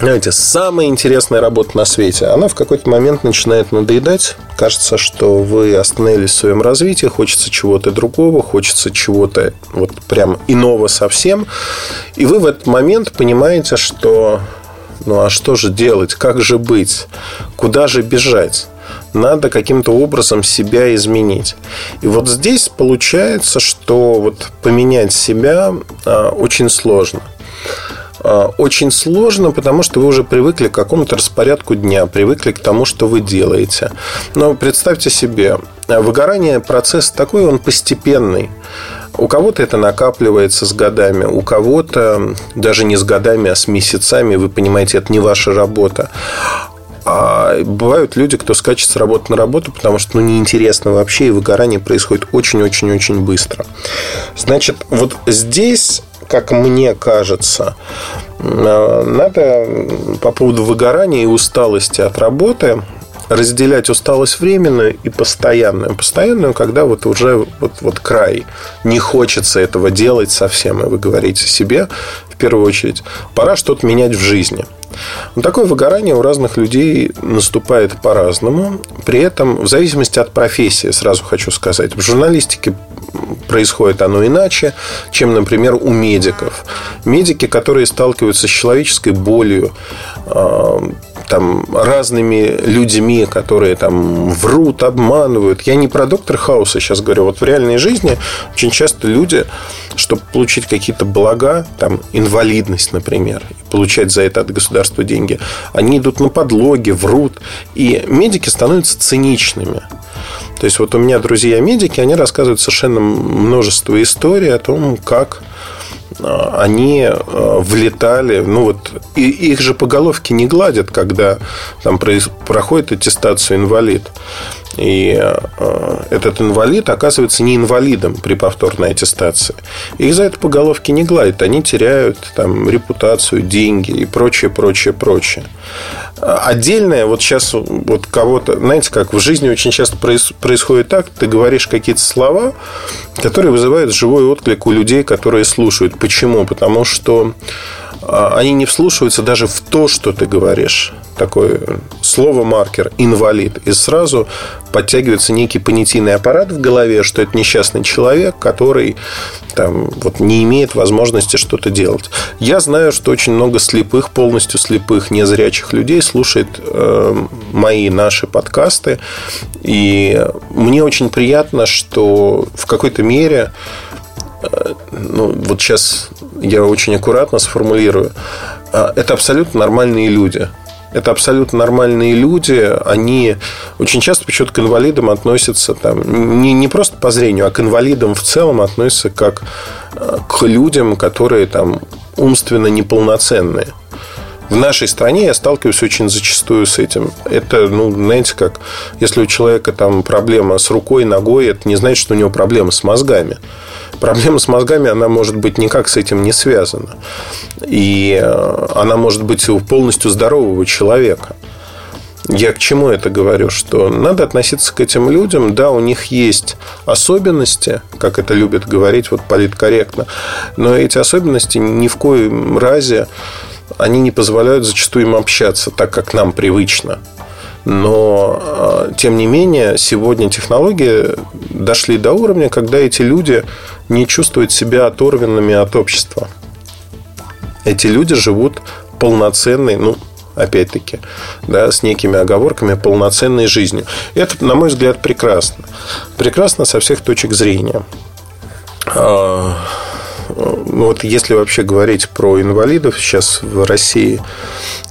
знаете, самая интересная работа на свете, она в какой-то момент начинает надоедать. Кажется, что вы остановились в своем развитии, хочется чего-то другого, хочется чего-то вот прям иного совсем. И вы в этот момент понимаете, что ну а что же делать, как же быть, куда же бежать? надо каким-то образом себя изменить. И вот здесь получается, что вот поменять себя а, очень сложно. А, очень сложно, потому что вы уже привыкли к какому-то распорядку дня, привыкли к тому, что вы делаете. Но представьте себе, выгорание процесс такой, он постепенный. У кого-то это накапливается с годами, у кого-то даже не с годами, а с месяцами. Вы понимаете, это не ваша работа. А бывают люди, кто скачет с работы на работу, потому что ну, неинтересно вообще, и выгорание происходит очень-очень-очень быстро. Значит, вот здесь как мне кажется, э, надо по поводу выгорания и усталости от работы разделять усталость временную и постоянную. Постоянную, когда вот уже вот, вот край. Не хочется этого делать совсем. И вы говорите себе, в первую очередь, пора что-то менять в жизни. Но такое выгорание у разных людей наступает по-разному. При этом, в зависимости от профессии, сразу хочу сказать, в журналистике происходит оно иначе, чем, например, у медиков. Медики, которые сталкиваются с человеческой болью, а, там, разными людьми, которые там врут, обманывают. Я не про доктора Хауса сейчас говорю. Вот в реальной жизни очень часто люди, чтобы получить какие-то блага, там, инвалидность, например, получать за это от государства деньги, они идут на подлоги, врут. И медики становятся циничными. То есть, вот у меня друзья-медики, они рассказывают совершенно множество историй о том, как они а, влетали, ну вот и их же по головке не гладят, когда там проходит аттестацию инвалид. И э, этот инвалид оказывается не инвалидом при повторной аттестации. Их за это по головке не гладят. Они теряют там, репутацию, деньги и прочее, прочее, прочее. Отдельное, вот сейчас вот кого-то, знаете, как в жизни очень часто происходит так, ты говоришь какие-то слова, которые вызывают живой отклик у людей, которые слушают. Почему? Потому что они не вслушиваются даже в то, что ты говоришь. Такое слово-маркер «инвалид». И сразу подтягивается некий понятийный аппарат в голове, что это несчастный человек, который там, вот, не имеет возможности что-то делать. Я знаю, что очень много слепых, полностью слепых, незрячих людей слушает э, мои, наши подкасты. И мне очень приятно, что в какой-то мере э, ну, вот сейчас я очень аккуратно сформулирую, а, это абсолютно нормальные люди. Это абсолютно нормальные люди. Они очень часто почему-то к инвалидам относятся там, не, не просто по зрению, а к инвалидам в целом относятся как а, к людям, которые там умственно неполноценные. В нашей стране я сталкиваюсь очень зачастую с этим. Это, ну, знаете, как если у человека там проблема с рукой, ногой, это не значит, что у него проблема с мозгами проблема с мозгами, она может быть никак с этим не связана. И э, она может быть у полностью здорового человека. Я к чему это говорю? Что надо относиться к этим людям. Да, у них есть особенности, как это любят говорить, вот политкорректно. Но эти особенности ни в коем разе они не позволяют зачастую им общаться так, как нам привычно. Но, а, тем не менее, сегодня технологии дошли до уровня, когда эти люди не чувствуют себя оторванными от общества. Эти люди живут полноценной, ну, опять-таки, да, с некими оговорками полноценной жизнью. Это, на мой взгляд, прекрасно. Прекрасно со всех точек зрения. Ну, вот если вообще говорить про инвалидов, сейчас в России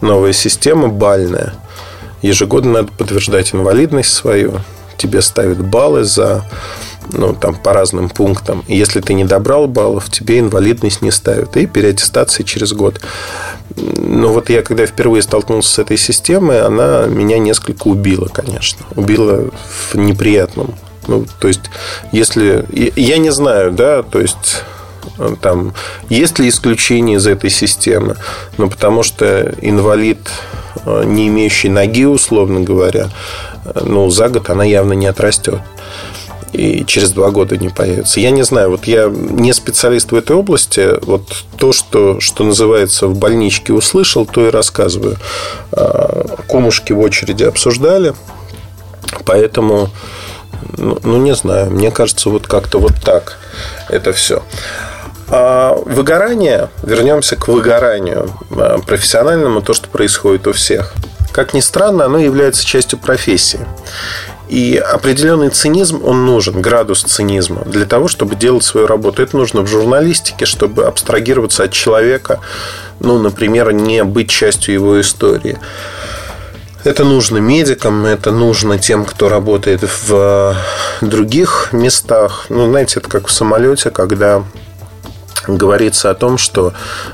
новая система бальная – ежегодно надо подтверждать инвалидность свою. Тебе ставят баллы за ну, там, по разным пунктам. И если ты не добрал баллов, тебе инвалидность не ставят. И переаттестация через год. Но вот я, когда впервые столкнулся с этой системой, она меня несколько убила, конечно. Убила в неприятном. Ну, то есть, если... Я не знаю, да, то есть там, есть ли исключение из этой системы? Ну, потому что инвалид, э, не имеющий ноги, условно говоря, э, ну, за год она явно не отрастет. И через два года не появится. Я не знаю, вот я не специалист в этой области. Вот то, что, что называется в больничке услышал, то и рассказываю. Э, кумушки в очереди обсуждали. Поэтому, ну, ну не знаю, мне кажется, вот как-то вот так это все. А выгорание, вернемся к выгоранию а, профессиональному, то, что происходит у всех. Как ни странно, оно является частью профессии. И определенный цинизм, он нужен, градус цинизма, для того, чтобы делать свою работу. Это нужно в журналистике, чтобы абстрагироваться от человека, ну, например, не быть частью его истории. Это нужно медикам, это нужно тем, кто работает в других местах. Ну, знаете, это как в самолете, когда говорится о том, что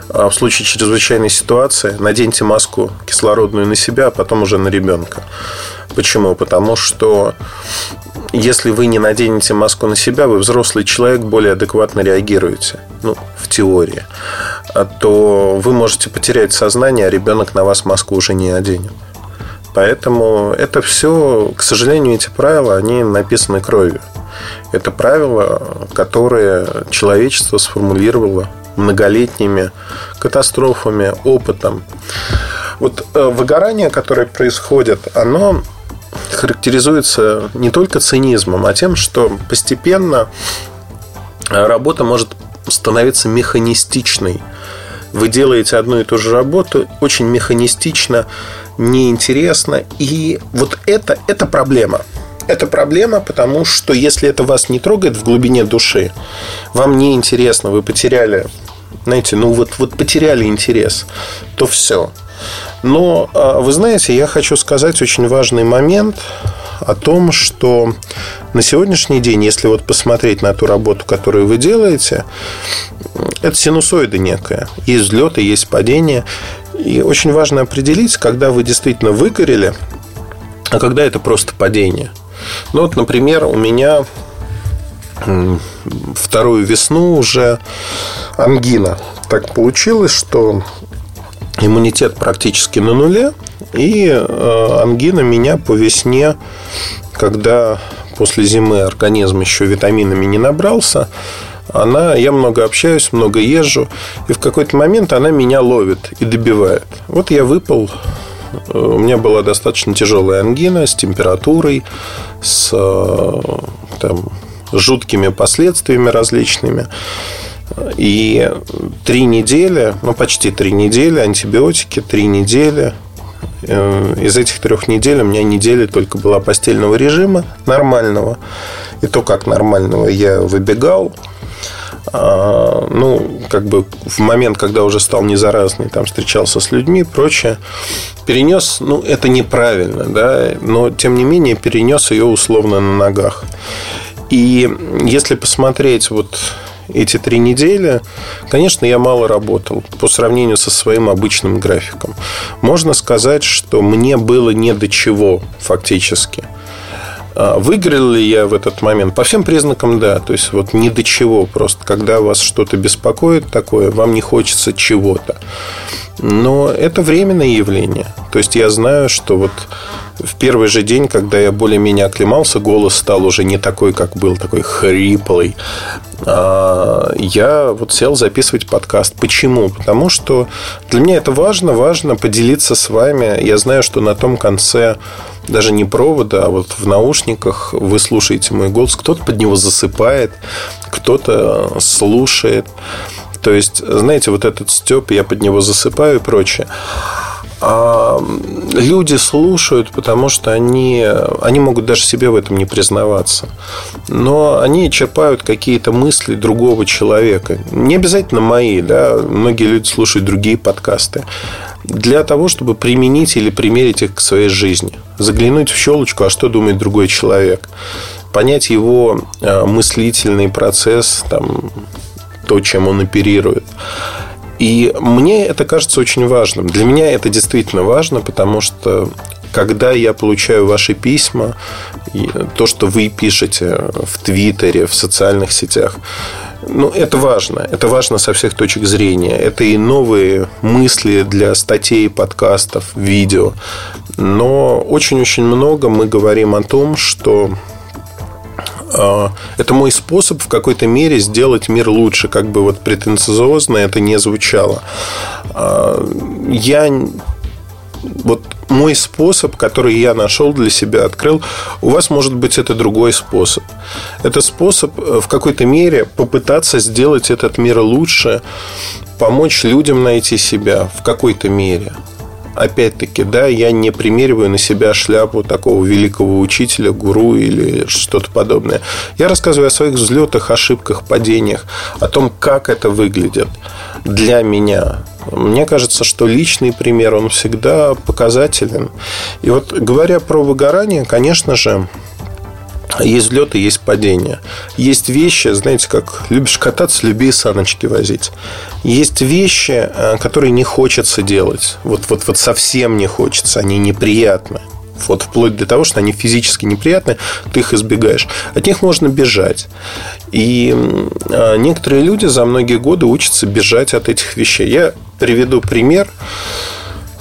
а, в случае чрезвычайной ситуации наденьте маску кислородную на себя, а потом уже на ребенка. Почему? Потому что если вы не наденете маску на себя, вы взрослый человек, более адекватно реагируете. Ну, в теории. А то вы можете потерять сознание, а ребенок на вас маску уже не оденет. Поэтому это все, к сожалению, эти правила, они написаны кровью. Это правила, которые человечество сформулировало многолетними катастрофами, опытом. Вот э, выгорание, которое происходит, оно характеризуется не только цинизмом, а тем, что постепенно работа может становиться механистичной. Вы делаете одну и ту же работу очень механистично, неинтересно. И вот это, это проблема. Это проблема, потому что если это вас не трогает в глубине души, вам не интересно, вы потеряли, знаете, ну вот, вот потеряли интерес, то все. Но, а, вы знаете, я хочу сказать очень важный момент о том, что на сегодняшний день, если вот посмотреть на ту работу, которую вы делаете, это синусоида некая. Есть взлеты, есть падения. И очень важно определить, когда вы действительно выгорели, а когда это просто падение. Ну вот, например, у меня вторую весну уже ангина. Так получилось, что иммунитет практически на нуле, и э, ангина меня по весне, когда после зимы организм еще витаминами не набрался, она, я много общаюсь, много езжу, и в какой-то момент она меня ловит и добивает. Вот я выпал, э, у меня была достаточно тяжелая ангина с температурой, с э, там, жуткими последствиями различными. И три недели, ну почти три недели, антибиотики, три недели. Э, из этих трех недель у меня недели только была постельного режима нормального. И то, как нормального я выбегал, а, ну, как бы в момент, когда уже стал незаразный, там встречался с людьми и прочее, перенес, ну, это неправильно, да, но тем не менее перенес ее условно на ногах. И если посмотреть вот эти три недели, конечно, я мало работал по сравнению со своим обычным графиком. Можно сказать, что мне было не до чего фактически. А выиграл ли я в этот момент? По всем признакам, да. То есть, вот ни до чего. Просто когда вас что-то беспокоит такое, вам не хочется чего-то. Но это временное явление. То есть, я знаю, что вот в первый же день, когда я более-менее оклемался, голос стал уже не такой, как был, такой хриплый. А, я вот сел записывать подкаст. Почему? Потому что для меня это важно, важно поделиться с вами. Я знаю, что на том конце даже не провода, а вот в наушниках вы слушаете мой голос. Кто-то под него засыпает, кто-то слушает. То есть, знаете, вот этот степ, я под него засыпаю и прочее. А люди слушают, потому что они, они могут даже себе в этом не признаваться. Но они черпают какие-то мысли другого человека. Не обязательно мои, да. Многие люди слушают другие подкасты. Для того, чтобы применить или примерить их к своей жизни. Заглянуть в щелочку, а что думает другой человек. Понять его а, мыслительный процесс, там, то, чем он оперирует. И мне это кажется очень важным. Для меня это действительно важно, потому что когда я получаю ваши письма, то, что вы пишете в Твиттере, в социальных сетях, ну, это важно. Это важно со всех точек зрения. Это и новые мысли для статей, подкастов, видео. Но очень-очень много мы говорим о том, что это мой способ в какой-то мере сделать мир лучше, как бы вот претенциозно это не звучало. А, я вот мой способ, который я нашел для себя, открыл, у вас может быть это другой способ. Это способ э, в какой-то мере попытаться сделать этот мир лучше, помочь людям найти себя в какой-то мере опять-таки, да, я не примериваю на себя шляпу такого великого учителя, гуру или что-то подобное. Я рассказываю о своих взлетах, ошибках, падениях, о том, как это выглядит для меня. Мне кажется, что личный пример, он всегда показателен. И вот говоря про выгорание, конечно же, есть взлеты, есть падения. Есть вещи, знаете, как любишь кататься, люби саночки возить. Есть вещи, э, которые не хочется делать. Вот, вот, вот совсем не хочется, они неприятны. Вот вплоть до того, что они физически неприятны, ты их избегаешь. От них можно бежать. И э, некоторые люди за многие годы учатся бежать от этих вещей. Я приведу пример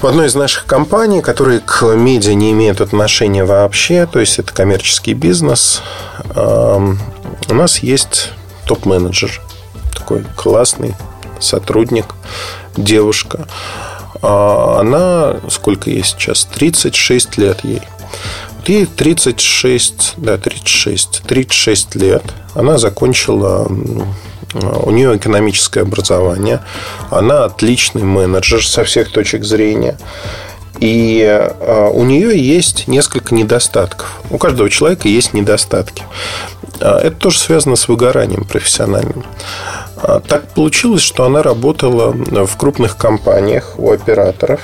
в одной из наших компаний, которые к медиа не имеют отношения вообще, то есть это коммерческий бизнес, у нас есть топ-менеджер, такой классный сотрудник, девушка. А она, сколько ей сейчас? 36 лет ей. ей 36, да, 36, 36 лет. Она закончила у нее экономическое образование, она отличный менеджер со всех точек зрения. И а, у нее есть несколько недостатков. У каждого человека есть недостатки. А, это тоже связано с выгоранием профессиональным. А, так получилось, что она работала в крупных компаниях у операторов.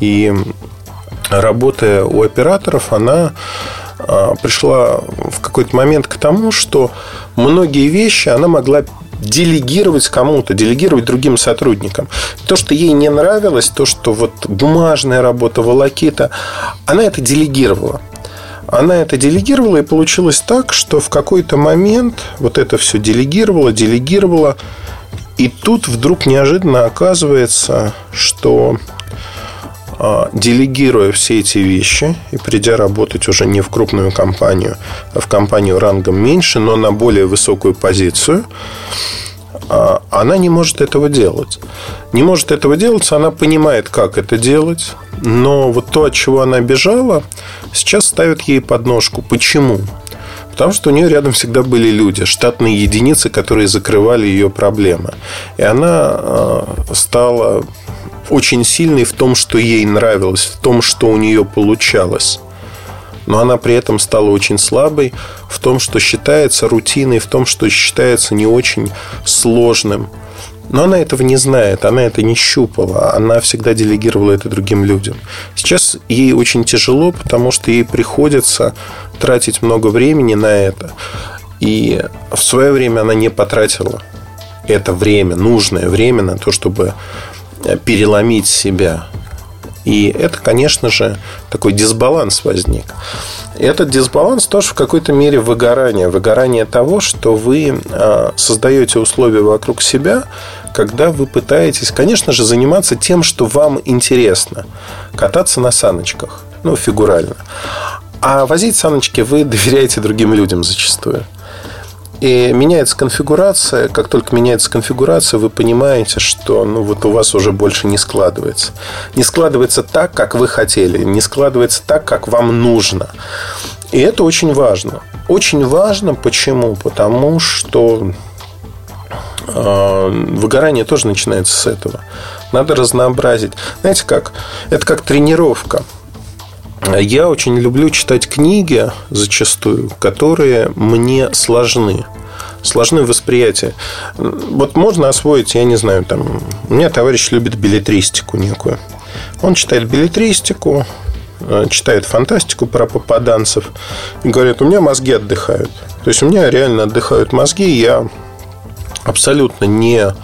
И работая у операторов, она пришла в какой-то момент к тому, что многие вещи она могла делегировать кому-то, делегировать другим сотрудникам. То, что ей не нравилось, то, что вот бумажная работа, волокита, она это делегировала. Она это делегировала, и получилось так, что в какой-то момент вот это все делегировала, делегировала, и тут вдруг неожиданно оказывается, что делегируя все эти вещи и придя работать уже не в крупную компанию, а в компанию рангом меньше, но на более высокую позицию, а, она не может этого делать. Не может этого делать, она понимает, как это делать, но вот то, от чего она бежала, сейчас ставит ей подножку. Почему? Потому что у нее рядом всегда были люди, штатные единицы, которые закрывали ее проблемы. И она а, стала очень сильной в том, что ей нравилось, в том, что у нее получалось. Но она при этом стала очень слабой в том, что считается рутиной, в том, что считается не очень сложным. Но она этого не знает, она это не щупала, она всегда делегировала это другим людям. Сейчас ей очень тяжело, потому что ей приходится тратить много времени на это. И в свое время она не потратила это время, нужное время на то, чтобы переломить себя. И это, конечно же, такой дисбаланс возник. Этот дисбаланс тоже в какой-то мере выгорание. Выгорание того, что вы а, создаете условия вокруг себя, когда вы пытаетесь, конечно же, заниматься тем, что вам интересно. Кататься на саночках. Ну, фигурально. А возить саночки вы доверяете другим людям зачастую. И меняется конфигурация. Как только меняется конфигурация, вы понимаете, что ну, вот у вас уже больше не складывается. Не складывается так, как вы хотели. Не складывается так, как вам нужно. И это очень важно. Очень важно. Почему? Потому что э, выгорание тоже начинается с этого. Надо разнообразить. Знаете как? Это как тренировка. Я очень люблю читать книги зачастую, которые мне сложны сложны восприятие. Вот можно освоить, я не знаю, там... У меня товарищ любит билетристику некую. Он читает билетристику, э, читает фантастику про попаданцев и говорит, у меня мозги отдыхают. То есть у меня реально отдыхают мозги, я абсолютно не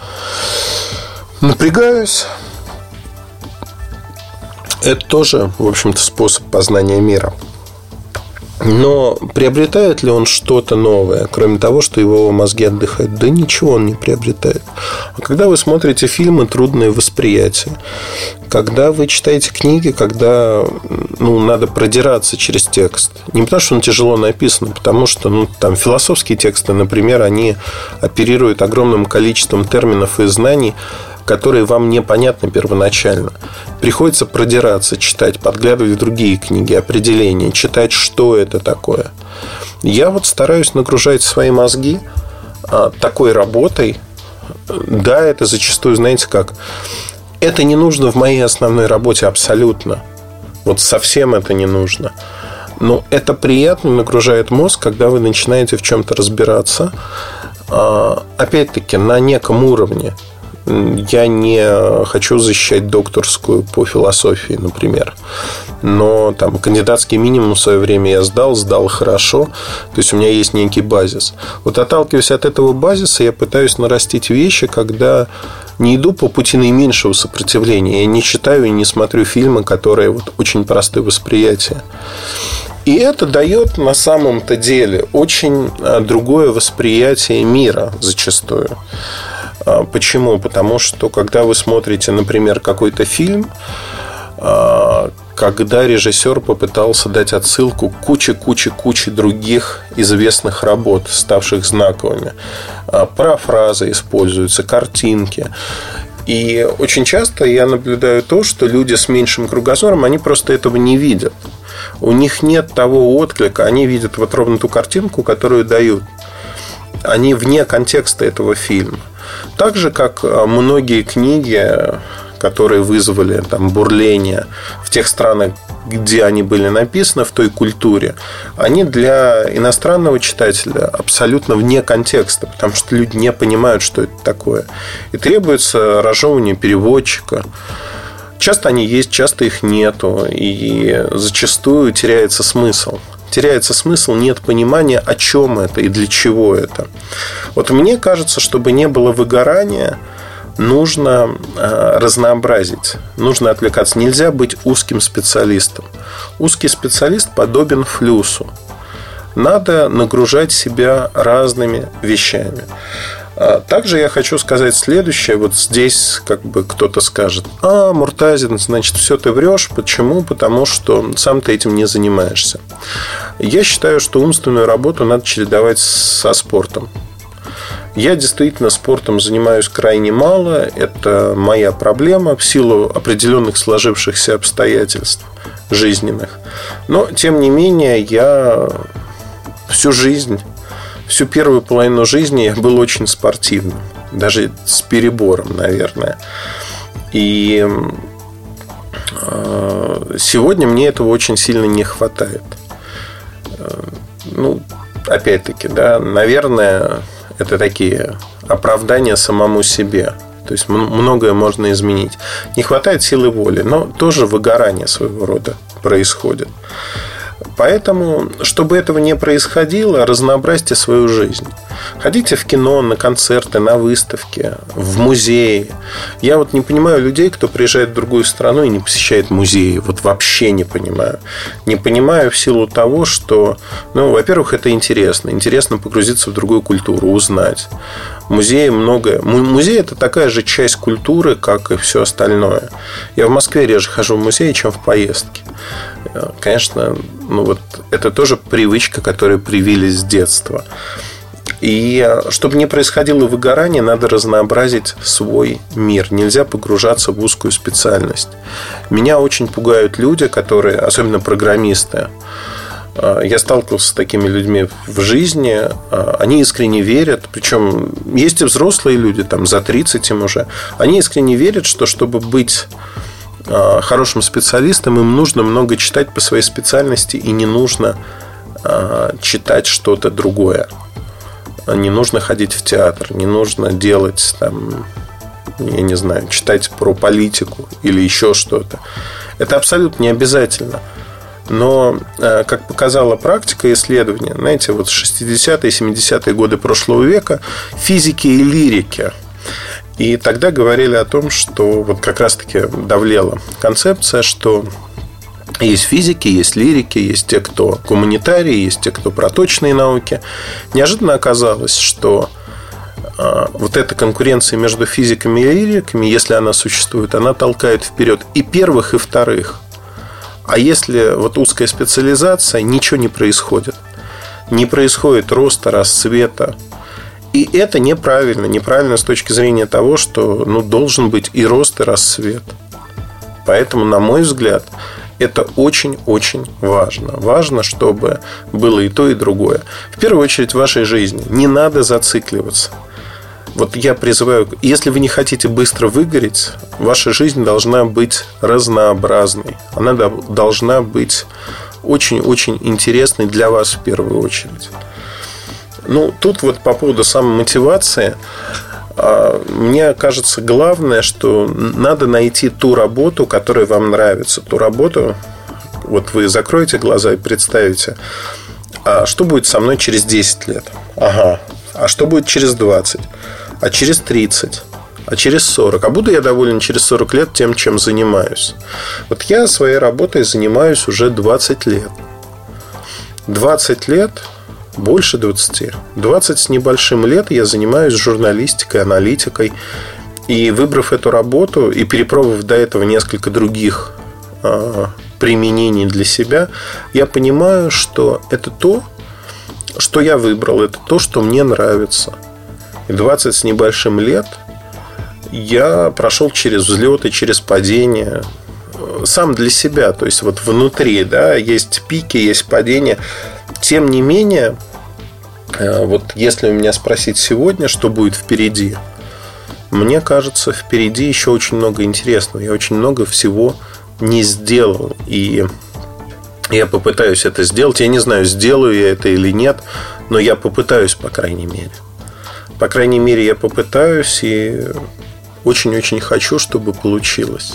напрягаюсь, это тоже, в общем-то, способ познания мира. Но приобретает ли он что-то новое, кроме того, что его мозги отдыхают? Да ничего он не приобретает. А когда вы смотрите фильмы, трудное восприятие. Когда вы читаете книги, когда ну, надо продираться через текст. Не потому, что он тяжело написан, а потому что ну, там философские тексты, например, они оперируют огромным количеством терминов и знаний, которые вам непонятны первоначально. Приходится продираться, читать, подглядывать в другие книги, определения, читать, что это такое. Я вот стараюсь нагружать свои мозги а, такой работой. Да, это зачастую, знаете как, это не нужно в моей основной работе абсолютно. Вот совсем это не нужно. Но это приятно нагружает мозг, когда вы начинаете в чем-то разбираться. А, опять-таки, на неком уровне. Я не хочу защищать докторскую по философии, например. Но там кандидатский минимум в свое время я сдал, сдал хорошо. То есть у меня есть некий базис. Вот отталкиваясь от этого базиса, я пытаюсь нарастить вещи, когда не иду по пути наименьшего сопротивления. Я не читаю и не смотрю фильмы, которые вот очень просты восприятия. И это дает на самом-то деле очень а, другое восприятие мира зачастую. А, почему? Потому что когда вы смотрите, например, какой-то фильм, а, когда режиссер попытался дать отсылку к куче-куче-куче других известных работ, ставших знаковыми. А, парафразы используются, картинки. И очень часто я наблюдаю то, что люди с меньшим кругозором, они просто этого не видят. У них нет того отклика, они видят вот ровно ту картинку, которую дают. Они вне контекста этого фильма. Так же, как э, многие книги, которые вызвали там, бурление в тех странах, где они были написаны, в той культуре, они для иностранного читателя абсолютно вне контекста, потому что люди не понимают, что это такое. И требуется разжевывание переводчика. Часто они есть, часто их нету, и зачастую теряется смысл теряется смысл, нет понимания, о чем это и для чего это. Вот мне кажется, чтобы не было выгорания, нужно э, разнообразить, нужно отвлекаться. Нельзя быть узким специалистом. Узкий специалист подобен флюсу. надо нагружать себя разными вещами. А также я хочу сказать следующее. Вот здесь как бы кто-то скажет, а, Муртазин, значит, все ты врешь. Почему? Потому что сам ты этим не занимаешься. Я считаю, что умственную работу надо чередовать со спортом. Я действительно спортом занимаюсь крайне мало. Это моя проблема в силу определенных сложившихся обстоятельств жизненных. Но, тем не менее, я всю жизнь всю первую половину жизни я был очень спортивным. Даже с перебором, наверное. И э, сегодня мне этого очень сильно не хватает. Э, ну, опять-таки, да, наверное, это такие оправдания самому себе. То есть многое можно изменить. Не хватает силы воли, но тоже выгорание своего рода происходит. Поэтому, чтобы этого не происходило, разнообразьте свою жизнь. Ходите в кино, на концерты, на выставки, в музеи. Я вот не понимаю людей, кто приезжает в другую страну и не посещает музеи. Вот вообще не понимаю. Не понимаю в силу того, что, ну, во-первых, это интересно. Интересно погрузиться в другую культуру, узнать. Музеи многое. Музей – это такая же часть культуры, как и все остальное. Я в Москве реже хожу в музей, чем в поездке. Конечно, ну вот это тоже привычка, которую привили с детства. И чтобы не происходило выгорание, надо разнообразить свой мир. Нельзя погружаться в узкую специальность. Меня очень пугают люди, которые, особенно программисты, я сталкивался с такими людьми в жизни. Они искренне верят. Причем есть и взрослые люди, там за 30 им уже. Они искренне верят, что чтобы быть хорошим специалистам, им нужно много читать по своей специальности и не нужно а, читать что-то другое. Не нужно ходить в театр, не нужно делать там, я не знаю, читать про политику или еще что-то. Это абсолютно не обязательно. Но, а, как показала практика исследования, знаете, вот 60-е, 70-е годы прошлого века физики и лирики – и тогда говорили о том, что вот как раз-таки давлела концепция, что есть физики, есть лирики, есть те, кто гуманитарии, есть те, кто проточные науки. Неожиданно оказалось, что а, вот эта конкуренция между физиками и лириками, если она существует, она толкает вперед и первых, и вторых. А если вот узкая специализация, ничего не происходит. Не происходит роста, расцвета, и это неправильно. Неправильно с точки зрения того, что ну, должен быть и рост, и рассвет. Поэтому, на мой взгляд, это очень-очень важно. Важно, чтобы было и то, и другое. В первую очередь в вашей жизни. Не надо зацикливаться. Вот я призываю, если вы не хотите быстро выгореть, ваша жизнь должна быть разнообразной. Она должна быть очень-очень интересной для вас в первую очередь. Ну, тут вот по поводу самомотивации, а, мне кажется, главное, что надо найти ту работу, которая вам нравится, ту работу, вот вы закроете глаза и представите, а что будет со мной через 10 лет? Ага. А что будет через 20? А через 30? А через 40? А буду я доволен через 40 лет тем, чем занимаюсь? Вот я своей работой занимаюсь уже 20 лет. 20 лет больше 20. 20 с небольшим лет я занимаюсь журналистикой, аналитикой. И выбрав эту работу и перепробовав до этого несколько других э, применений для себя, я понимаю, что это то, что я выбрал, это то, что мне нравится. И 20 с небольшим лет я прошел через взлеты, через падения, сам для себя, то есть вот внутри, да, есть пики, есть падения. Тем не менее, э, вот если у меня спросить сегодня, что будет впереди, мне кажется, впереди еще очень много интересного. Я очень много всего не сделал. И я попытаюсь это сделать. Я не знаю, сделаю я это или нет, но я попытаюсь, по крайней мере. По крайней мере, я попытаюсь и очень-очень хочу, чтобы получилось.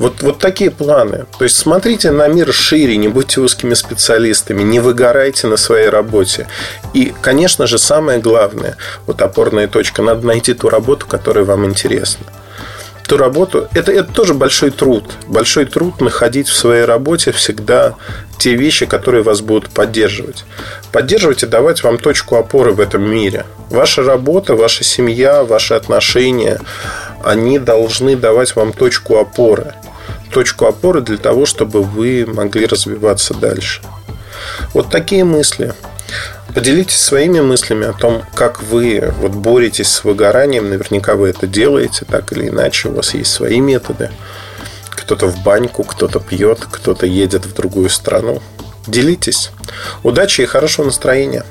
Вот, вот такие планы. То есть смотрите на мир шире, не будьте узкими специалистами, не выгорайте на своей работе. И, конечно же, самое главное, вот опорная точка, надо найти ту работу, которая вам интересна. ту работу. Это, это тоже большой труд. Большой труд находить в своей работе всегда те вещи, которые вас будут поддерживать. Поддерживать и давать вам точку опоры в этом мире. Ваша работа, ваша семья, ваши отношения, они должны давать вам точку опоры. Точку опоры для того, чтобы вы могли развиваться дальше. Вот такие мысли. Поделитесь своими мыслями о том, как вы вот боретесь с выгоранием. Наверняка вы это делаете так или иначе. У вас есть свои методы. Кто-то в баньку, кто-то пьет, кто-то едет в другую страну. Делитесь. Удачи и хорошего настроения.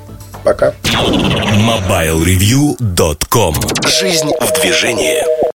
Пока. MobileReview.com Жизнь в движении.